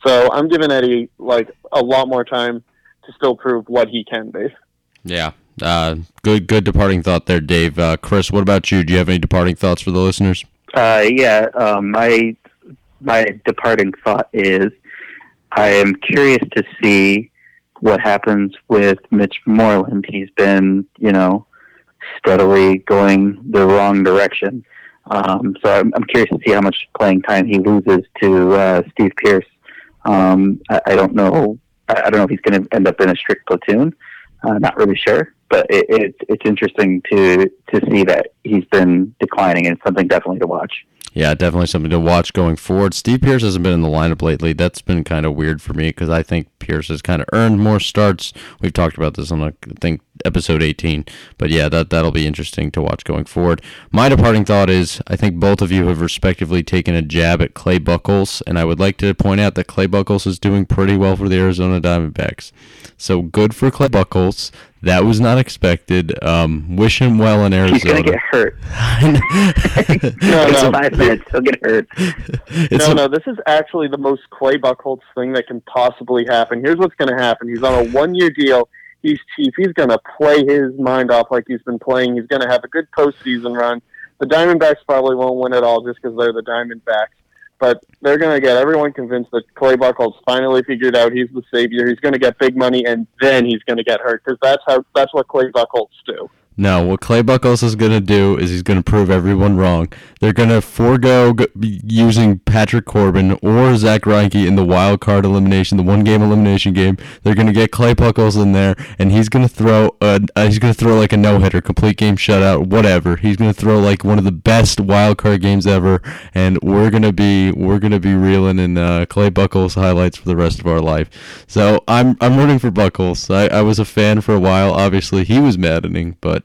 Speaker 2: So I'm giving Eddie like a lot more time to still prove what he can be.
Speaker 1: Yeah. Uh, good, good departing thought there, Dave. Uh, Chris, what about you? Do you have any departing thoughts for the listeners?
Speaker 3: Uh, yeah, um, my my departing thought is I am curious to see what happens with Mitch Moreland. He's been, you know, steadily going the wrong direction. Um, so I'm, I'm, curious to see how much playing time he loses to uh, Steve Pearce. Um, I, I, don't know. I, I, don't know if he's going to end up in a strict platoon. Uh, not really sure, but it, it, it's interesting to to see that he's been declining, and it's something definitely to watch
Speaker 1: yeah, definitely something to watch going forward. Steve Pearce hasn't been in the lineup lately. That's been kind of weird for me because I think Pearce has kind of earned more starts. We've talked about this on I think episode 18, but yeah, that that'll be interesting to watch going forward. My departing thought is I think both of you have respectively taken a jab at Clay Buchholz, and I would like to point out that Clay Buchholz is doing pretty well for the Arizona Diamondbacks. So good for Clay Buchholz. That was not expected. Um, wish him well in Arizona.
Speaker 3: He's gonna get hurt. no, no, five minutes. He'll get hurt.
Speaker 2: no, a, no. This is actually the most Clay Buchholz thing that can possibly happen. Here's what's gonna happen. He's on a one-year deal. He's cheap. He's gonna play his mind off like he's been playing. He's gonna have a good postseason run. The Diamondbacks probably won't win it all just because they're the Diamondbacks but they're going to get everyone convinced that Clay Buchholz finally figured out he's the savior. He's going to get big money, and then he's going to get hurt because that's how that's what Clay Buchholz do.
Speaker 1: No, what Clay Buchholz is going to do is he's going to prove everyone wrong. They're going to forego g- using Patrick Corbin or Zack Greinke in the wild card elimination, the one game elimination game. They're going to get Clay Buchholz in there, and he's going to throw a, uh, he's going to throw like a no hitter, complete game shutout, whatever. He's going to throw like one of the best wild card games ever, and we're going to be we're going to be reeling in uh, Clay Buchholz highlights for the rest of our life. So I'm I'm rooting for Buchholz. I, I was a fan for a while. Obviously, he was maddening, but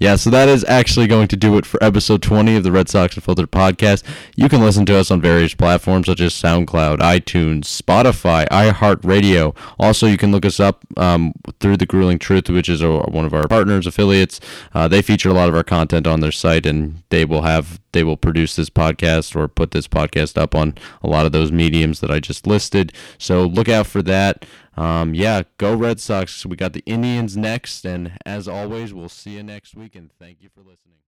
Speaker 1: yeah, so that is actually going to do it for episode 20 of the Red Sox and Unfiltered podcast. You can listen to us on various platforms such as SoundCloud, iTunes, Spotify, iHeartRadio. Also, you can look us up um, through The Grueling Truth, which is a, one of our partners, affiliates. Uh, they feature a lot of our content on their site, and they will have they will produce this podcast or put this podcast up on a lot of those mediums that I just listed. So look out for that um, yeah, go Red Sox. We got the Indians next, and as always, we'll see you next week. And thank you for listening.